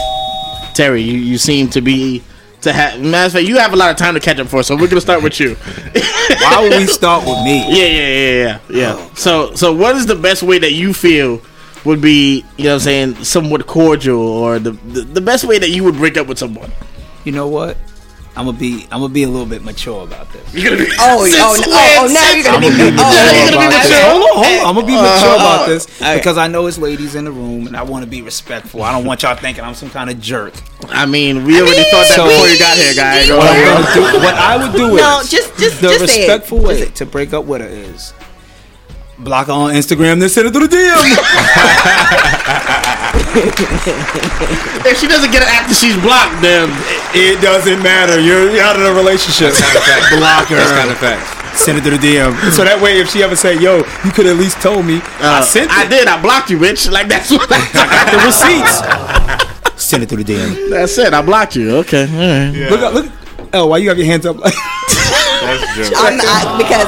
Terry, you, you seem to be. To have, matter of fact, you have a lot of time to catch up for, so we're gonna start with you. Why would we start with me? Yeah, yeah, yeah, yeah, yeah. Oh. So, so what is the best way that you feel would be, you know, what I'm saying, somewhat cordial, or the, the the best way that you would break up with someone? You know what? I'm gonna be I'm gonna be a little bit mature about this. You're gonna be Oh, oh, oh, oh, now you're gonna be. be Oh, mature you're gonna be mature? Hold on, hold on. I'm gonna be mature about oh. this okay. because I know it's ladies in the room, and I want to be respectful. I don't want y'all thinking I'm some kind of jerk. I mean, we already thought that So- before you got here, guys. What, I'm gonna do, what I would do No, is just- just- the just say it. respectful way to break up with her is block her on Instagram, then send it through the DM. If she doesn't get it after she's blocked, then it doesn't matter. You're, you're out of the relationship. block her. That's kind of facts. Send it to the DM. So that way, if she ever say, "Yo, you could at least told me," I uh, sent it. I did. I blocked you, bitch. Like that's what. I got the receipts. Send it through the DM. that's it. I blocked you. Okay. All right. Look, at- look. Oh, why you have your hands up? Like, That's true. I'm not because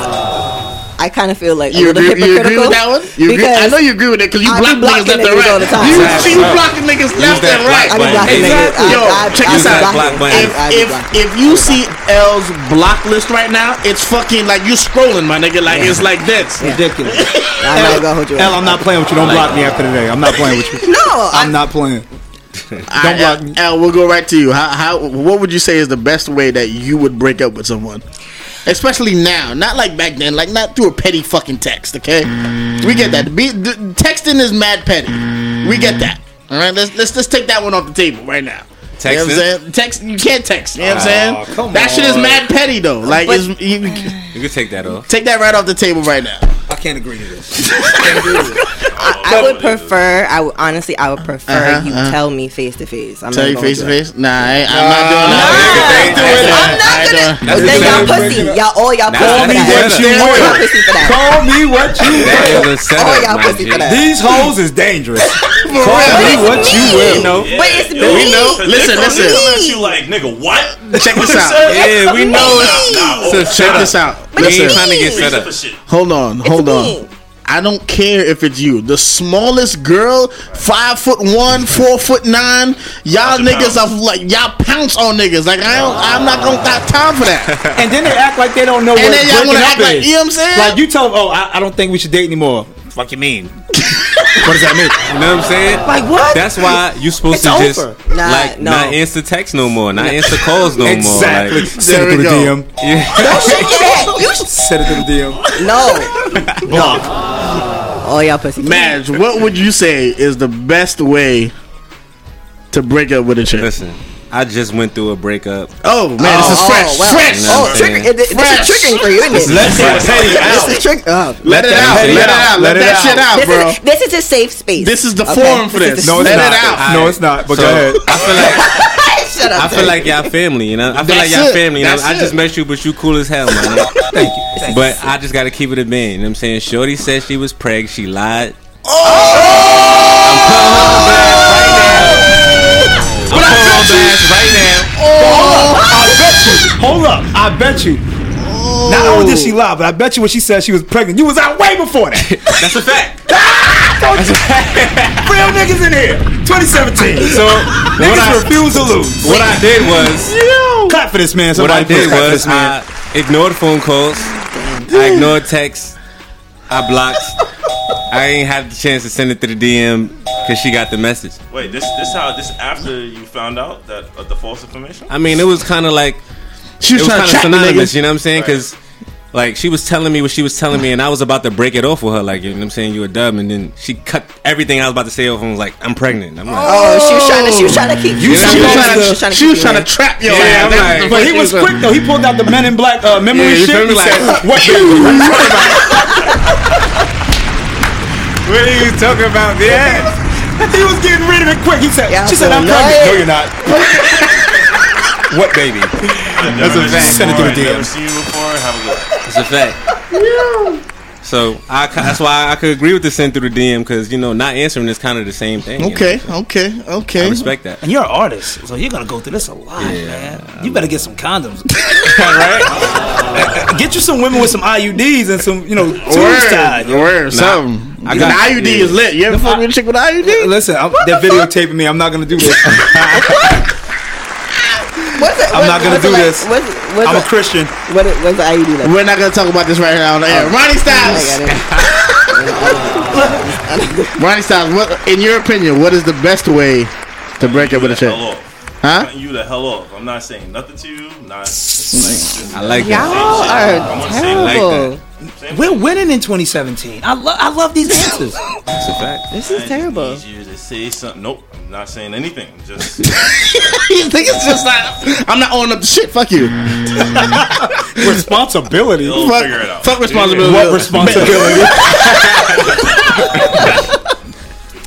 I kind of feel like a You little agree, you agree hypocritical. with that one? You agree? I know you agree with it because you I be block niggas blocking left and niggas right. all the time. You Exactly. see, you blocking niggas left that and right. block I be button. blocking niggas. I- Yo, I- check I this be out. blocking. If if if you see L's block list right now, it's fucking like you scrolling, my nigga. Like it's like this. Ridiculous. I'm not gonna hold you. L, I'm not playing with you. Don't block me after today. I'm not playing with you. No, I'm not playing. Don't block me. Al, we'll go right to you. How how what would you say is the best way that you would break up with someone? Especially now, not like back then, like not through a petty fucking text. Okay, we get that. Be, the, texting is mad petty. We get that. All right, let's let's let's take that one off the table right now. You know what I'm Texting? saying? Text, you can't text. You know what I'm Oh, saying? come that shit is mad petty though. Like, you, You can take that off. take that right off the table right now. I can't agree to this. I, I would prefer. I would honestly. I would prefer Uh-huh, you uh-huh. tell me face to face. I'm Tell not you gonna face to do it. face? Nah, I, ain't- I'm not doing that. Nah, I'm not gonna. Then y'all pussy. Y'all all y'all pussy Call for me that. what you All y'all will. pussy for that. Call me what you That will. is a setup, All y'all my pussy G. for that. These hoes is dangerous. Call real. me what you will. know. But it's me. We know. Listen, They listen. coming you like, nigga, what? Check this out. Yeah, we know Nah, it's, nah, it's a Check setup. this out. We ain't Listen. trying to get set up. shit. Hold on, hold me. On. I don't care if it's you. The smallest girl, five foot one, four foot nine. Y'all niggas pounds. are like y'all pounce on niggas. Like I don't, I'm not gonna got time for that. And then they act like they don't know And what then y'all wanna up act like- is. you know what I'm saying? Like you tell them, oh, I, I don't think we should date anymore. Fuck you mean? what does that mean? You know what I'm saying? Like what? That's why you supposed It's to just. Nah, like no. not answer text no more, not answer calls no exactly. more. Like, Send it There to the. DM. yeah. Don't shake your head. You sh- Send it to the DM. no. Block. All y'all pussy. Madge, what would you say is the best way to break up with a chick? Listen, I just went through a breakup. Oh man, this is Oh, fresh, oh, well. fresh. You know Oh, what I'm trigger. saying? it- This Fresh. is triggering for you, isn't it? Uh, Let that petty out. This is trick. Oh. Let it out. petty Let it out. out. Let Let it that out. shit out, This bro. is this is a safe space. This is the Okay? forum for This this. No, it's Let not. it out. No, it's not. But So go ahead. I feel like Shut up. I feel like y'all family, you know. I feel That's like y'all it. family. You know? I just it. met you, but you cool as hell, man. Thank you. But I just gotta keep it a man. You know what I'm saying? Shorty said she was preg. She lied. Oh! I'm putting her on blast right now. Oh. I bet you. Hold up. I bet you. Not only did she oh. lie, but I bet you when she said she was pregnant, you was out way before that. That's a fact. Ah, That's a fact. Real niggas in here. 2017. So Niggas what I, refuse to lose. what I did was Clap for this man. what I did was. I ignored phone calls. I ignored texts. I blocked. I ain't had the chance to send it to the DM because she got the message. Wait, this this how this after you found out that uh, the false information? I mean, it was kind of like She was it was trying kind to of trap the synonymous. You know what I'm saying? Because like she was telling me what she was telling me, and I was about to break it off with her. Like you know what I'm saying? You a dub, and then she cut everything I was about to say off and was like, "I'm pregnant." I'm like, Oh, she was trying to. She was trying to keep. You She was know, trying she was to, trying to she was trying you to trap your Yeah, ass. I'm like- But he was quick though. He pulled out the Men in Black uh, memory Yeah, shit. feel me? He Like- "What baby?" what are you talking about? Yeah. he was getting rid of it quick. He said, Yeah, "She said I'm now pregnant." it- No, you're not. what baby? That's a fact. Send it to the I've never DM. seen you before. Have a good one. It's a fact. Yeah. So I, that's why I could agree with the send through the DM because you know not answering is kind of the same thing. you know? Okay, okay, I okay. respect that. And you're an artist, so you're gonna go through this a lot, man. You better get some condoms, right? Uh, get you some women with some IUDs and some, you know, tubes Word, tied. word, something. I I got- got IUD yeah. is lit. You ever fuck with a chick with IUD? Listen, I'm, they're videotaping me. I'm not gonna do this. What's it, I'm not gonna what's do like- this. What's, what's I'm a it- Christian. What what's the IUD like? We're not gonna talk about this right now on the air. Oh. Ronnie Styles. Ronnie Styles. What, in your opinion, what is the best way to break up with a chick? Hell off. Huh? Cutting you the hell off. I'm not saying nothing to you. Not. I like Y'all that. are like terrible. We're winning in 2017. I love, I love these answers. That's a fact. This is terrible. I need you to say something. Nope. I'm not saying anything. Just you think it's just like I'm not owning up to shit? Fuck you. Responsibility. You'll Fuck, figure it out. fuck responsibility. What responsibility?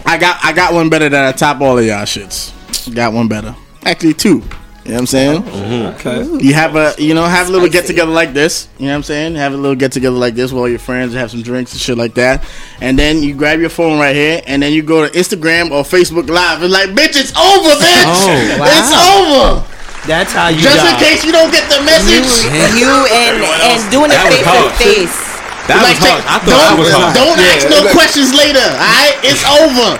I got I got one better than I top all of y'all shits. Got one better actually two. You know what I'm saying? Mm-hmm. Okay. You have a you know have a little get together like this. You know what I'm saying? Have a little get together like this with all your friends, have some drinks and shit like that. And then you grab your phone right here, and then you go to Instagram or Facebook Live and like, bitch, it's over, bitch. Oh, wow. It's over. That's how you. Just die. in case you don't get the message, you, you and and doing it face to face. That like, was hard. I thought don't, I was hard. Don't yeah. ask no questions later. All right, it's over.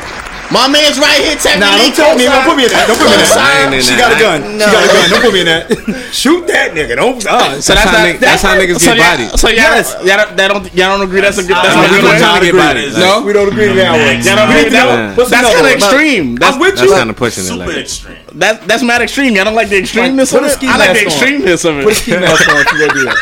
My man's right here Technically, Nah, don't tell me. Don't put me in that. Don't put me in that. She got a gun. She got a gun. Don't put me in that. Shoot that nigga. Don't. Uh, so that's, how, niggas, that's how niggas get yeah, bodied. So y'all, yes. y'all, don't, y'all don't agree that's a good. That's a good way to get bodied. No, we don't agree with that one. That's kind of extreme. That's with you. That's kind of pushing it. Super extreme. That that's mad extreme. Y'all don't like the extremeness of it. I like the extremeness of it. Put a ski mask on if you do it.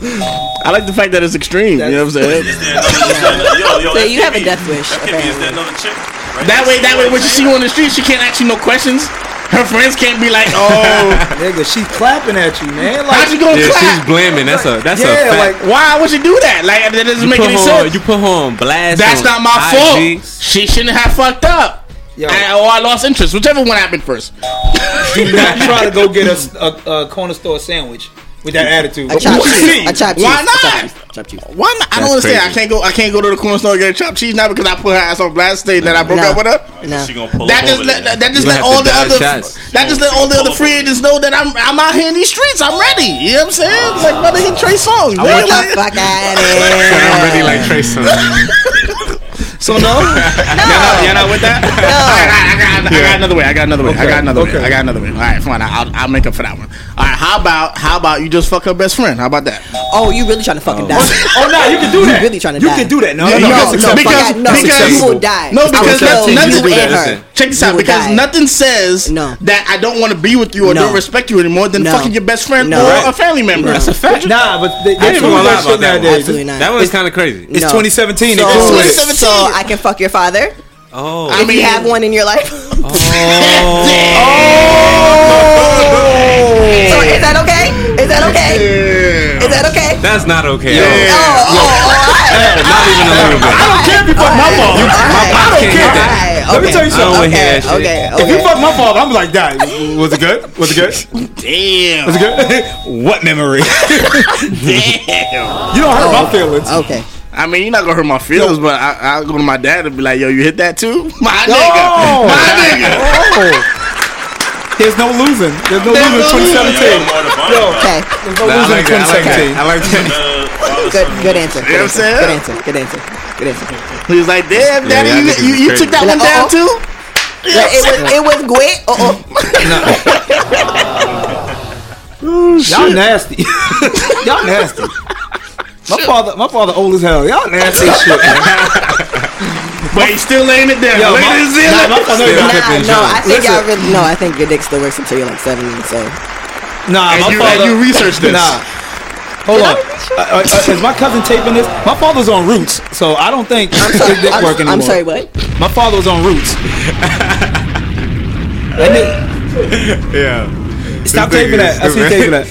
I like the fact that it's extreme. That's, you know what I'm saying? Yo, yo, so you have a death wish. Okay. is that another chick? That way, that way, when she see you on the street, she can't ask you no questions. Her friends can't be like, oh, nigga, she's clapping at you, man. Like, How she gonna yeah, clap? She's blaming. That's a that's yeah, a fact. like why would you do that? Like that doesn't you make any sense. You put her on blast. That's on not my IG. fault. She shouldn't have fucked up. Yo. I, or I lost interest, whichever one happened first. do not try to go get a, a, a corner store sandwich with that attitude. I chopped cheese. I chopped cheese. Why not? Chopped cheese. Why not? I don't That's understand. Crazy. I can't go. I can't go to the corner store and get a chopped cheese now because I put her ass on blast state nah. that I broke nah. up with her. Nah. She gonna pull that just let that, just let all the other that just let all the other free agents know that I'm I'm out here in these streets. I'm ready. You know what I'm saying? Like brother, hit Trey Songz. Fuck out of here. I'm ready like Trey Songz. So no, no. You're, not, with that. No. I, got, I, got, I got another way. I got another way. Okay. I got another okay. way. I got another way. All right, fine. I'll, I'll make up for that one. All right, how about how about you just fuck her best friend? How about that? Oh, you really trying to fucking oh. die? oh no, you can do that. You really trying to? You die. can do that. No, yeah, no, no, no, because, no, because you will die. No, because nothing. nothing. Check this out. Because nothing says no. that I don't want to be with you or don't respect you anymore than fucking your best friend or a family member. That's a fact. Nah, but they, they didn't even lie about that. That was kind of crazy. It's 2017. It's 2017. So I can fuck your father. Oh, I if mean, you have oh. one in your life. Oh. oh. So is that okay? Is that okay? Is that okay? That's not okay. Yeah. Oh, oh, oh. Not even a little bit. I don't care if you fuck my father. I don't care. Let me tell you something. Okay, okay, If you fuck my father, I'm like, that. Was it good? Was it good? Damn. Was it good? what memory? Damn. You don't hurt my oh. feelings. Okay. I mean, you're not gonna hurt my feelings, but I, I'll go to my dad and be like, "Yo, you hit that too, my nigga, my nigga." There's no losing. There's no losing 2017. Yo, okay. There's no losing I 2017. I like that. Good, good answer. Good you know what I'm saying? Good answer. Good answer. Good answer. He was like, "Damn, daddy, yeah, you, you, you took that like, one down too." It was it was Gwen. Uh oh. No. Uh, Y'all nasty. Y'all nasty. My father, my father old as hell. Y'all nasty shit. but he still laying it down. Yo, my, nah, my father nah, no, I think y'all really no. I think your dick still works until you're like seventy. So nah, and my you, father. you researched this. Nah. Hold on. Uh, uh, uh, is my cousin taping this? My father's on Roots, so I don't think I'm sorry, dick I'm, work. I'm sorry, what? My father was on Roots. yeah. Stop taping that. I see taping that.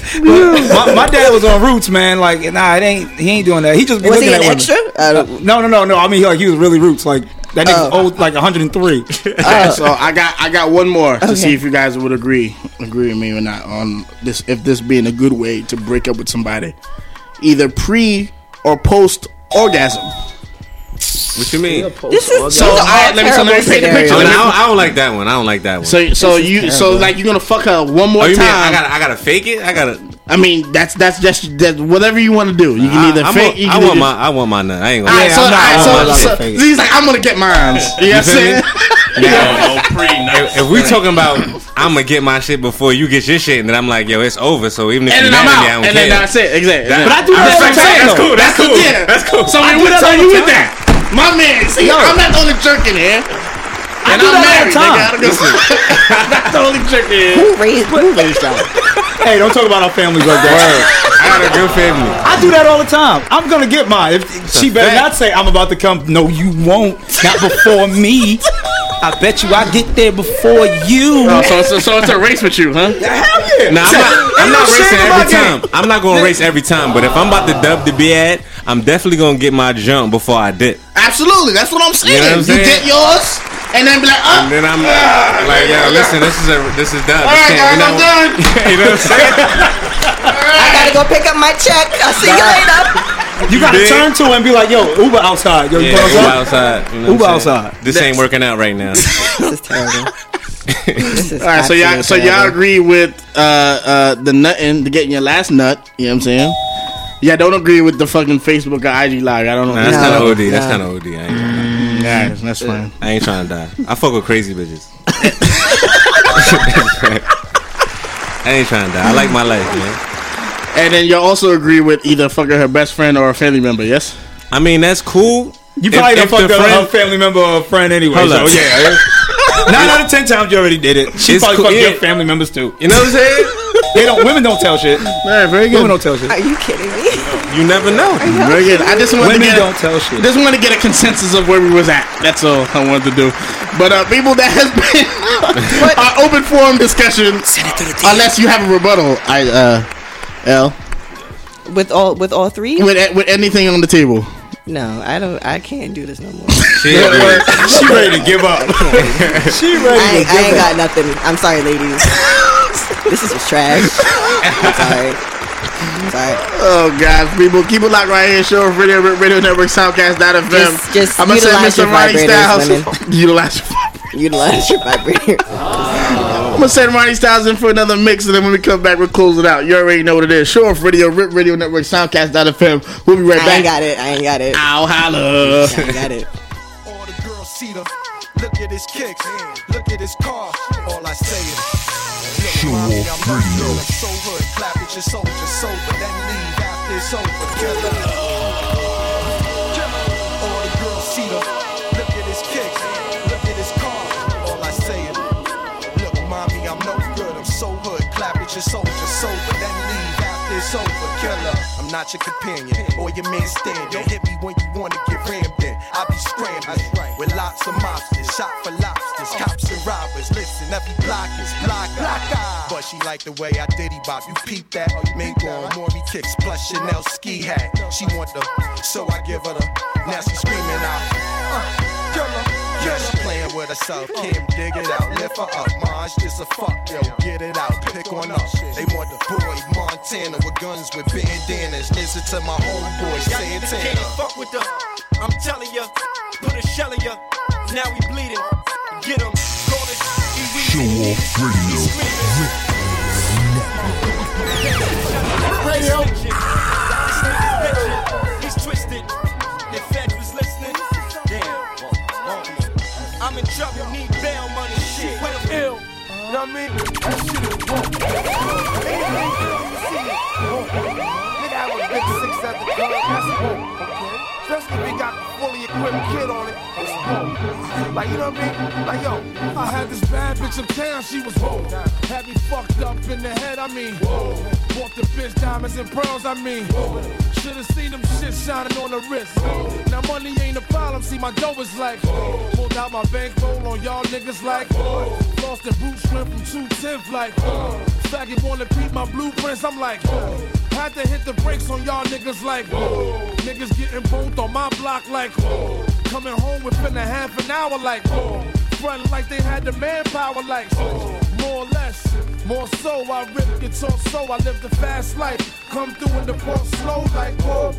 My, my, dad was on Roots, man. Like, nah, it ain't. He ain't doing that. He just was looking he an at extra? Uh, no, no, no, no. I mean, he, like he was really Roots. Like that nigga oh. old, like 103. Oh. so I got I got one more okay. to see if you guys would agree agree with me or not on this. If this being a good way to break up with somebody, either pre or post orgasm. What you mean? This is so. I, let me so, let me paint the picture. I don't, I don't like that one. I don't like that one. So so you so like you gonna fuck her one more oh, time? I gotta I gotta fake it. I gotta. I mean that's that's just that whatever you want to do. You can either I, fake. A, can I want my I want my nut. I ain't gonna. So, I'm so, he's like I'm gonna get mine. You know what I'm saying? Yeah. if, we talking about I'm gonna get my shit before you get your shit, and then I'm like, yo, it's over. So even if and you're mad at me, I don't and care. And then that's it, exactly. But I do that. That's cool. That's cool. That's cool. So what else are you with that? My man, see, no. I'm not the only jerk in here. I and do I'm that married, all the time. Nigga, I'm not the only jerk in here. Who raised, who raised y'all? hey, don't talk about our families like that. I got a good family. I do that all the time. I'm gonna get mine. If she better fact. not say I'm about to come. No, you won't. Not before me. I bet you I get there before you. Oh, so, so, so it's a race with you, huh? Hell yeah. Nah, I'm not, I'm not racing every time. I'm not going to race every time, but if I'm about to dub the bed, I'm definitely going to get my jump before I dip. Absolutely, that's what I'm saying. You, know what I'm saying? you get yours, and then be like, oh. and then I'm uh, like, "Yeah, listen, this is a, this is done. All right, this guys, you know, I'm done. you know what I'm saying? I gotta go pick up my check. I'll see you later. You gotta turn to and be like, yo, Uber outside. Yo, you go. Uber outside. You know Uber outside. This ain't working out right now. this is terrible. this is All right, so y'all, terrible. so y'all agree with uh, uh, the nutting to getting your last nut. You know what I'm saying? Yeah, don't agree with the fucking Facebook or IG live. I don't know. Nah, that's No. kind of OD. That's No. kind of OD. I ain't trying to mm, Yeah, that's fine. I ain't trying to die. I fuck with crazy bitches. I ain't trying to die. I like my life, man. And then you also agree with either fucking her best friend or a family member, yes? I mean, that's cool. You probably done fucked up a family member or a friend anyway. Hold so up. yeah. Nine out of ten times you already did it. She It's probably cool, fucked yeah. your family members too. You know what I'm saying? they don't. Women don't tell shit. Man, very good. Women don't tell shit. Are you kidding me? You never know. Very good. I just wanted Women to get don't tell shit. Just want to get a consensus of where we was at. That's all I wanted to do. But uh, people, that has been our open forum discussion. Unless you have a rebuttal, I uh, L With all with all three? with with anything on the table. No, I don't. I can't do this no more. She, she ready to give up. she ready I ain't, to I ain't up. got nothing. I'm sorry, ladies. this is just trash. I'm sorry. I'm sorry. Oh God, people, keep it locked right here. Show Radio Radio Network Soundcast.fm. Just- just I'm gonna say utilize Mr. your Ronnie vibrators, Styles. women. Utilize. Utilize your vibrator. I'm gonna send Ronnie Styles in for another mix, and then when we come back, we'll close it out. You already know what it is. Show off Radio, Rip Radio Network, Soundcast.fm. We'll be right I back. I ain't got it. I ain't got it. Ow, holla. I ain't got it. All the girls see them. Look at his kicks. Look at his car. All I say is, Look, mommy, I'm no good. I'm so hood. Clap at your soldier sober. Then leave after it's over. Killer. Leave after it's over. Killer. I'm not your companion or your man standing. Hit me when you wanna get rammed in. I be scrambling with lots of mobsters. Shot for lobsters, oh. cops and robbers. Listen, every block is block. Ah. But she like the way I diddy bop. You peep that? Mink on Maury kicks plus Chanel ski hat. She want the, so I give her the. Now she screaming out. Uh, killer. Yeah, she playing with herself. Can't dig it out. Lift her up. Maj just a fuck, yo. Get it out. Pick on up. They want the boy Montana with guns with bandanas. Listen to my homeboy Santana. Can't fuck with the. I'm telling ya, put a shell in ya. Now we bleeding. Get him. Call it. Show off radio. Radio. He's twisted. The was listening. Damn. I'm in trouble. Need bail money. Shit. Ill. You know what I mean? That shit is at the club, that's cool. Okay. Especially if he got a fully equipped kid on it. It's cool. Like, you know what I mean? Like, yo, I had this bad bitch uptown, she was whoa. Had me fucked up in the head, I mean, whoa. Bought the bitch diamonds and pearls, I mean, whoa. Should've seen them shit shining on the wrist. Now money ain't a problem, see my dough is like, pulled out my bankroll on y'all niggas like, lost the boot shrimp from 210 like, faggot wanna peep my blueprints, I'm like, had to hit the brakes on y'all niggas like, whoa. niggas getting both on my block like, whoa. coming home within a half an hour like, frontin' like they had the manpower like, whoa. more or less. More so, I rip guitar so I live the fast life. Come through in the port slow like whoa.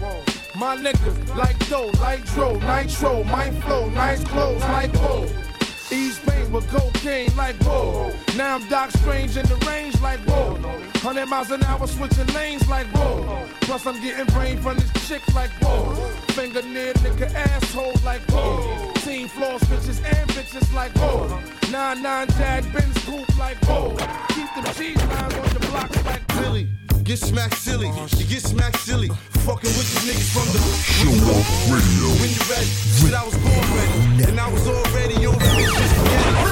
My niggas like dough, like dro, nitro, my flow, nice clothes like whoa. Ease pain with cocaine like whoa. Now I'm Doc Strange in the range like whoa. 100 miles an hour switching lanes like whoa. Plus I'm getting brain from this chick like whoa. Finger near nigga asshole like whoa. Team floors bitches and bitches like whoa. 9-9 Jag Benz coupe like whoa. Keep the cheese lines on your blocks like Billy. Get smacked silly, you get smacked silly. Fucking with the niggas from the Show off radio. When you ready, shit, I was born ready, and I was already on the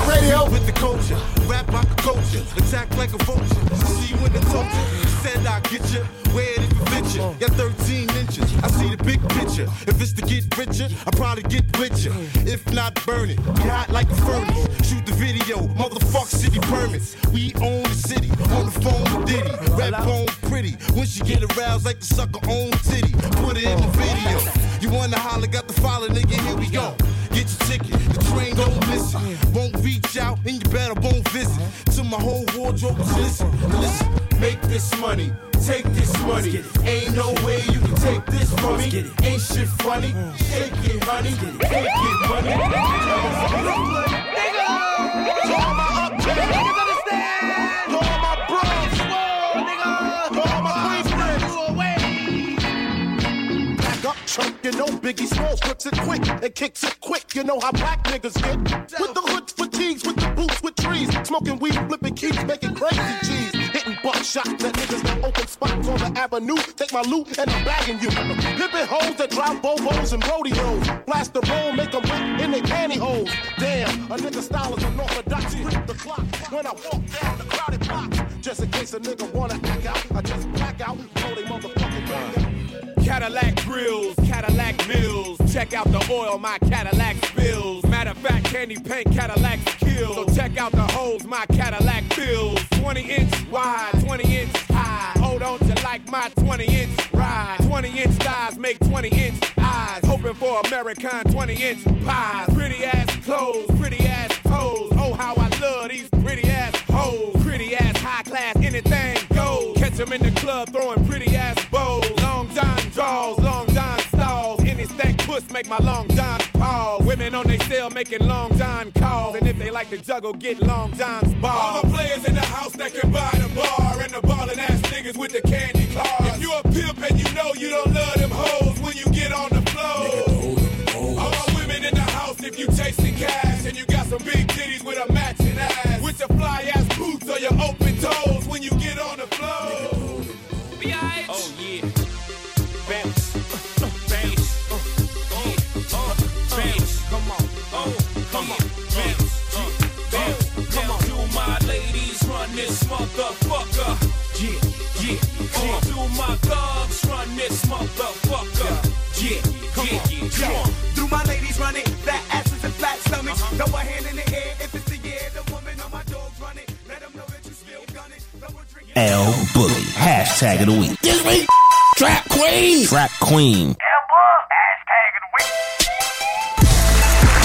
Radio with the culture, rap like a culture, attack like a vulture. See you in the culture, said I get you, wear it it fit you. Got 13 inches, I see the big picture. If it's to get richer, I probably get richer. If not, burn it, be hot like a furnace. Shoot the video, motherfuck city permits. We own the city, on the phone with Diddy. Rap on pretty, when she get aroused like the sucker on titty. Put it in the video. You wanna holler, got the follow, nigga, here we go. Get your ticket, the train don't miss it. Won't reach out, and you better won't visit. To my whole wardrobe, listen, listen. Make this money, take this money. Ain't no way you can take this from me. Ain't shit funny. Shake it, honey. Take it, money. No biggie Smalls grips it quick and kicks it quick. You know how black niggas get. With the hood fatigues, with the boots, with trees. Smoking weed, flipping keys, making crazy cheese. Hitting buckshot that niggas got open spots on the avenue. Take my loot and I'm bagging you. Pimpin' hoes that drive Bobos and rodeos. Blast the roll, make them wet in their pantyhose. Damn, a nigga style is unorthodox. Grip the clock when I walk down the crowded block. Just in case a nigga wanna act out, I just black out, blow they out. Cadillac grills, Cadillac mills. Check out the oil my Cadillac spills. Matter of fact, candy paint Cadillac kills. So check out the holes my Cadillac fills. 20 inch wide, 20 inch high. Hold on to like my 20 inch ride. 20 inch thighs make 20 inch eyes. Hoping for American 20 inch pies. Pretty ass clothes, pretty ass toes. Oh, how I love these pretty ass hoes. Pretty ass high class, anything goes. Catch them in the club throwing pretty ass bows. Draws, long John stalls. Any stack puss make my long John pause. Women on they cell making long John calls. And if they like to juggle, get long John's balls. All the players in the house that can buy the bar. And the ballin' ass niggas with the candy cars. If you a pimp and this motherfucker? Yeah, yeah, yeah. Come on. Do my ladies run it? Fat asses and flat stomachs. Uh-huh. Throw a hand in the air if it's the year. The woman on my dogs run it. Let them know that you still gun it. Throw a drink. L Bully. Hashtag of the week. This week, Trap Queen. Trap Queen.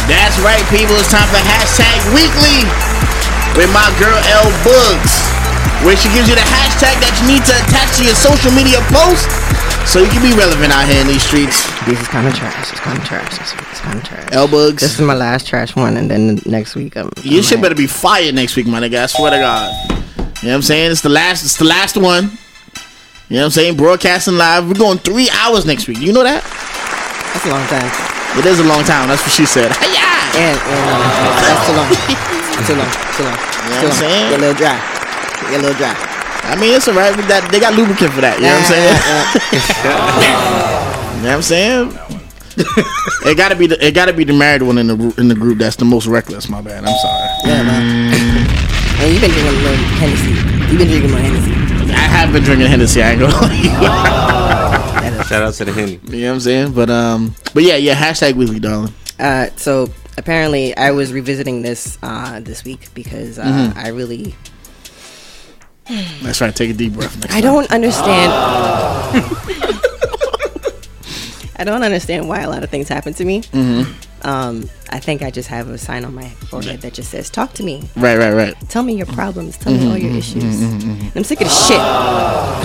That's right, people. It's time for hashtag weekly with my girl L Bugs, where she gives you the hashtag that you need to attach to your social media post so you can be relevant out here in these streets. This is kind of trash. It's kind of trash. This week. It's kind of trash. L Bugs. This is my last trash one, and then next week I'm. Your I'm shit better be fire next week, my nigga. I swear to God. You know what I'm saying? It's the last. It's the last one. You know what I'm saying? Broadcasting live. We're going three hours next week. You know that? That's a long time. It is a long time. That's what she said. And, and uh, that's too long. too long. Too long. You know what I'm saying? Get a little dry. Get a little dry. I mean, it's alright. With that, they got lubricant for that. You know what I'm saying? you know what I'm saying? it gotta be the it gotta be the married one in the group- in the group that's the most reckless. My bad. I'm sorry. Yeah, man. And you've been drinking a little Hennessy. You've been drinking more Hennessy. I have been drinking Hennessy. I ain't gonna lie. Shout out to the Henny. You know what I'm saying? But um, but yeah, yeah. Hashtag weekly, darling. Uh, so apparently, I was revisiting this uh, this week because uh, Mhm. I really That's right. Take a deep breath. Next I time. don't understand. I don't understand why a lot of things happen to me. Mhm. Um, I think I just have a sign on my forehead that just says, "Talk to me. Right, right, right. Tell me your problems. Tell me all your Mhm, issues." mhm, mhm. I'm sick of this shit.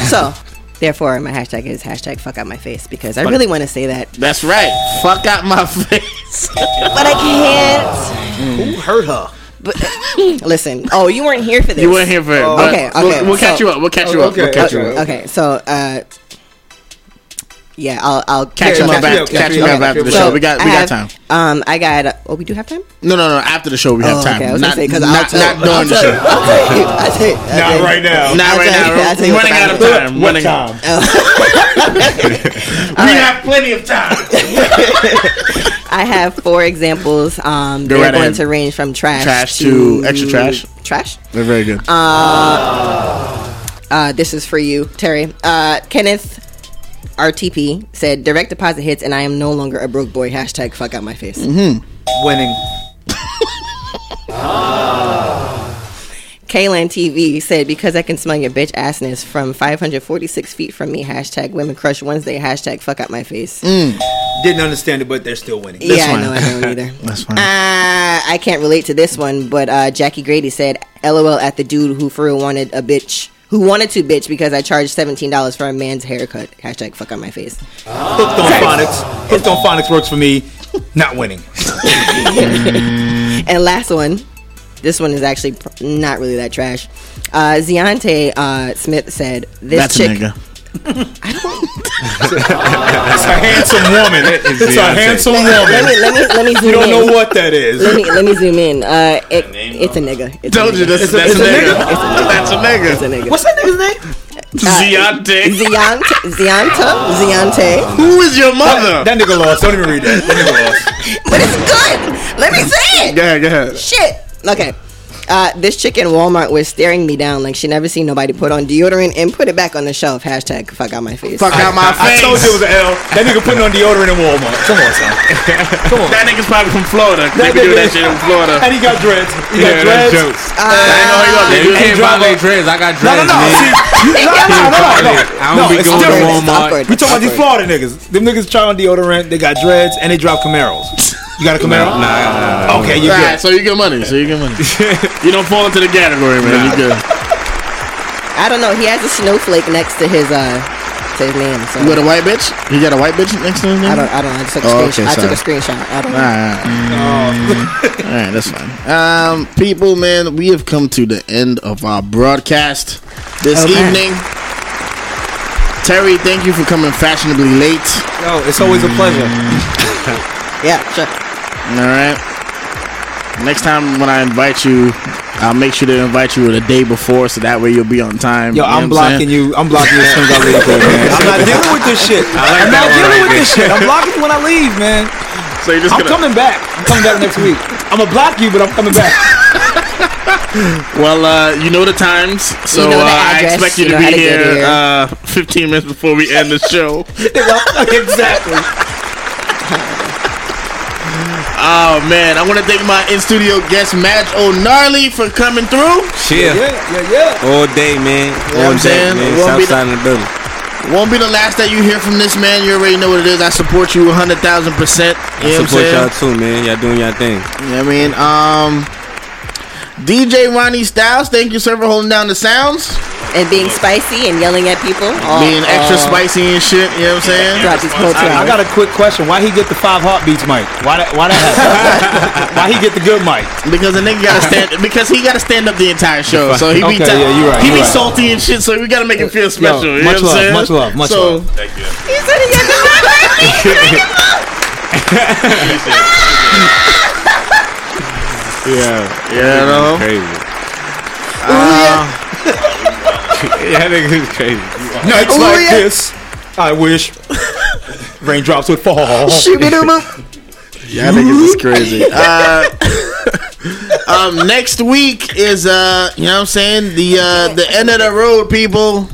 So, therefore, my hashtag is hashtag fuck out my face because I Fuck- really want to say that, That's right. Fuck out my face. but I can't. Who hurt her? But listen, oh, you weren't here for this. You weren't here for it, but okay, we'll- okay. we'll catch you up, we'll catch you up, we'll catch you up. Okay, so uh, yeah, I'll I'll Catch him up after- catch him up after the show. We got- we I got have- Um, I got. Oh, we do have time. No, no, no. After the show, we have Oh, time. okay, I was not, gonna say, 'cause I'll not, tell- not during I'll the tell show. you, I'll tell I'll tell I'll Not tell you. right now. Not right tell now. I'll tell you Running out of time. time. Running out. We have plenty of time. I have four examples. Um, they're right going ahead. to range from trash, Trash to extra trash. Trash. They're very good. Uh, uh, this is for you, Terry. Uh, Kenneth RTP said, "Direct deposit hits, and I am no longer a broke boy." Hashtag fuck out my face. Mm-hmm. Winning. Kaylan TV said, "Because I can smell your bitch assness from 546 feet from me." Hashtag Women Crush Wednesday. Hashtag fuck out my face. Mm. Didn't understand it, but they're still winning. yeah, I know I don't either. That's fine. Uh, I can't relate to this one, but uh, Jackie Grady said, "LOL at the dude who for real wanted a bitch." Who wanted to bitch because I charged seventeen dollars for a man's haircut? Hashtag fuck on my face. Hooked on phonics. Hooked on phonics works for me. Not winning. and last one, this one is actually not really that trash. Uh, Ziante uh, Smith said, "This That's a chick." nigga. It's a handsome woman. It's It's a handsome woman. let me let me let me zoom in. You don't in. know what that is. Let me let me zoom in. Uh, it, it's a nigga. It's Told a you nigga. this- It's that's it's a nigga. It's a nigga. That's a nigga. It's a nigga. What's that nigga's name? Ziante. Ziante, Zianta, Ziante. Who is your mother? That nigga lost. Don't even read that. That nigga lost. But it's good. Let me say it. Yeah, yeah. go. Shit. Okay. Uh, this chick in Walmart was staring me down like she never seen nobody put on deodorant and put it back on the shelf. Hashtag fuck out my face. Fuck out my I face. told you it was an L. That nigga putting on deodorant in Walmart. Come on, son. Come on. That nigga's probably from Florida. That They be doing that shit in Florida. And he got dreads. He got Yeah, dreads. that's jokes. Uh, I know he Yeah, gonna you can't drive violate dreads. I got dreads, no, no. man. See, no, no, no, no, no. I don't No, be going to. Walmart. We talking about these Florida niggas. Them niggas try on deodorant. They got dreads and they drive Camaros. You got a Camaro? Nah, nah, nah. Okay, you Alright, good. so you get money. So you get money. you don't fall into the category, man. You good. I don't know. He has a snowflake next to his uh to his name. So You got a white bitch? You got a white bitch next to his name? I don't. I don't. I just took a Oh, screenshot. okay, I took a sorry. screenshot. I don't know. Alright. Alright, that's fine. Um, people, man, we have come to the end of our broadcast this Okay. evening. Terry, thank you for coming fashionably late. Yo, it's always a pleasure. Yeah, sure. All right. Next time when I invite you, I'll make sure to invite you the day before, so that way you'll be on time. Yo, You know I'm what blocking you. I'm blocking you as soon as I leave here, man. I'm not dealing with this shit. like I'm not dealing right with there. this shit. I'm blocking you when I leave, man. So you're just I'm gonna. coming back. I'm coming back next week. I'm gonna block you, but I'm coming back. Well, uh, you know the times, so You know the uh, I expect you, you to know how be to here, here. Uh, 15 minutes before we end the show. exactly. Oh man, I want to thank my in studio guest Madge O'Gnarly for coming through. Yeah. Yeah, yeah, yeah. All day, man. know All I'm day, saying? man. It won't be South side of the building. Won't be the last that you hear from this man. You already know what it is. I support you 100,000 percent. I You know what I'm support saying? y'all too, man. Y'all doing y'all thing. You know what I mean? Um, DJ Ronnie Styles, thank you, sir, for holding down the sounds. And being spicy and yelling at people. Oh, Being extra oh. spicy and shit, you know what I'm saying? Throughout these whole I, I got a quick question. Why he get the five heartbeats mic? Why that? Why that why he get the good mic? Because the nigga gotta stand because he gotta stand up the entire show. So he be Okay, ti- yeah, you right, he you be right. salty and shit, so we gotta make him feel special. you much know what love, saying? much love, much so, love. Thank you. He said he got the Yeah. Yeah, no. Crazy. Uh, yeah, that nigga is crazy. Nights Ooh, like yeah. this, I wish raindrops would fall. Yeah, niggas is crazy. Uh, um, next week is uh, you know what I'm saying the uh, the end of the road, people.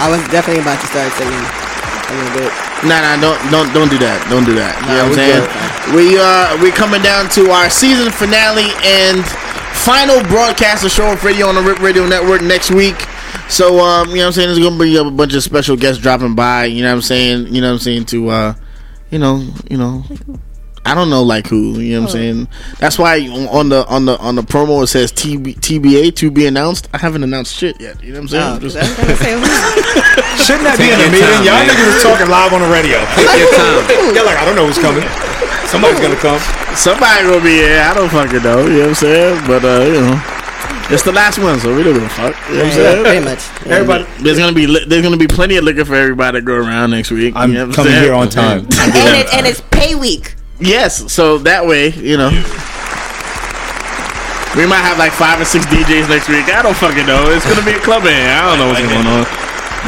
I was definitely about to start singing a little bit. Nah, nah, don't don't don't do that. Don't do that. You Nah, know what I'm saying? good. We are we're coming down to our season finale and final broadcast of Show Off Radio on the Rip Radio Network next week. So um, you know what I'm saying? There's gonna be a bunch of special guests dropping by. You know what I'm saying? You know what I'm saying to uh, you know, you know. I don't know like who, you know what I'm saying? That's why on the on the on the promo it says TB, TBA to be announced. I haven't announced shit yet. You know what I'm saying? Oh, I was gonna say, who- Shouldn't that be in Take a meeting? time, Y'all man. niggas is talking live on the radio. Take your time. They're like, I don't know who's coming. Somebody's gonna come. Somebody gonna be here. I don't fucking know. You know what I'm saying? But uh, you know, it's the last one, so we don't give a fuck. You know what I'm saying? pretty much. Everybody, There's gonna be li- there's gonna be plenty of liquor for everybody to go around next week. I'm you know what coming saying? here on time. And, it, and it's pay week. Yes, so that way, you know. We might have like five or six DJs next week. I don't fucking know. It's gonna be a club in. I don't know what's going on.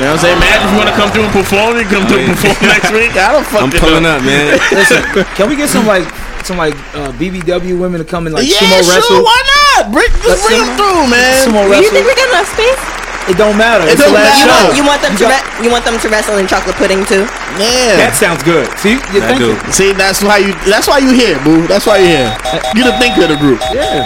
You know what I'm saying? Man, if you wanna come through and perform, you come through and perform next week. I don't fucking I'm pulling know. up, man. Listen, can we get some like some like uh, BBW women to come and like yeah, sumo wrestle? sure. Why not? Bring, just bring them through, man. Sumo Do wrestle. you think we got enough space? It don't matter. It It's the don't last You matter. show. want, you want them to got- re- you want them to wrestle in chocolate pudding too? Yeah. That sounds good. See, you I think do. See, that's why you. That's why you here, boo. That's why you here. You the thinker of the group. Yeah.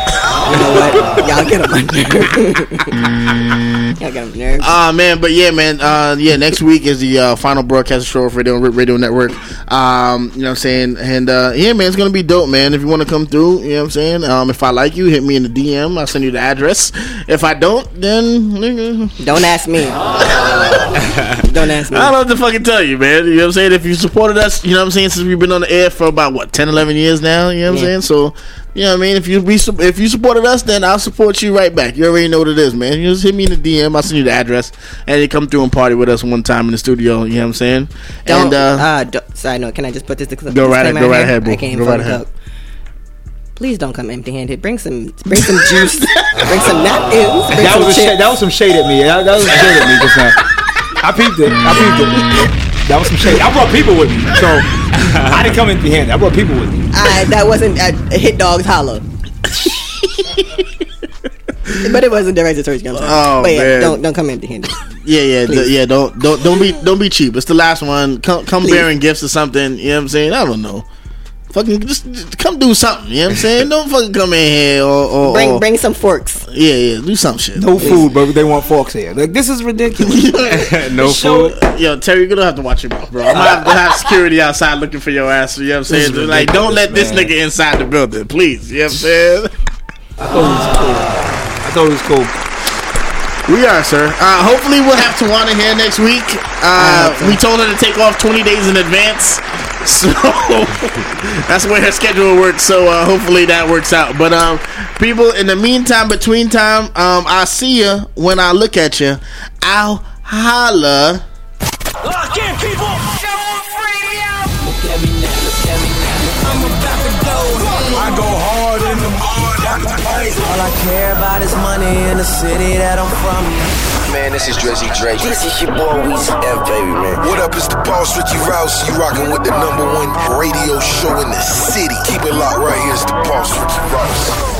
You know what? Y'all get on my nerves. Mm. Y'all get on my nerves. Ah man, but yeah, man. Uh, yeah, next week is the uh, final broadcast of Show Off Radio Radio Network. Um, you know what I'm saying? And uh, yeah, man, it's gonna be dope, man. If you want to come through, you know what I'm saying? Um, if I like you, hit me in the DM. I'll send you the address. If I don't, then nigga, Don't ask me. Don't ask me. I don't know what to fucking tell you, man. You know what I'm saying? If you supported us, you know what I'm saying, since we've been on the air for about what 10, 11 years now. You know what I'm Yeah. saying? So. You know what I mean? If you be, if you supported us, then I'll support you right back. You already know what it is, man. You just hit me in the DM. I'll send you the address, and you come through and party with us one time in the studio. You know what I'm saying? Don't. and uh, uh, don't, side note. Can I just put this? Go right- ahead, go right ahead, boo. I can't Go right ahead. up. Please don't come empty-handed. Bring some, bring some juice. bring some napkins. Bring That some was a shade, that was some shade at me. That, that was some shade at me just now. I peeped it. I peeped it. That was some shade. I brought people with me, so I didn't come empty-handed. I brought people with me. I, that wasn't a hit dogs holler. but it wasn't directed towards young. Oh, but yeah, man. don't don't come empty-handed. yeah, yeah, d- yeah. Don't don't don't be don't be cheap. It's the last one. Come come Please. bearing gifts or something. You know what I'm saying? I don't know. Fucking just, just come do something. You know what I'm saying? Don't fucking come in here or, or Bring or- bring some forks. Yeah, yeah. Do some shit. No food, but they want forks here. Like this is ridiculous. no food. Yo, Terry, you're gonna have to watch your mouth, bro. I'm gonna have to have security outside looking for your ass. You know what I'm saying? is Like, don't let this nigga inside the building, please. You know what I'm saying? I thought it was cool. I thought it was cool. We are, sir. Uh, hopefully, we'll have Tawana here next week. Uh, we told her to take off 20 days in advance. So that's the way her schedule works. So uh, hopefully that works out. But um, people, in the meantime, between time, um, I'll see you when I look at you. I'll holla. Lock in, people. Look at me now, look at me now. I'm about to go. Hard in the All I care about is money in the city that I'm from. Man, this is Drizzy Drake. This is your boy Weezy F, baby, man. What up, it's the boss Ricky Rouse. You rocking with the number one radio show in the city. Keep it locked right here. It's the boss Ricky Rouse.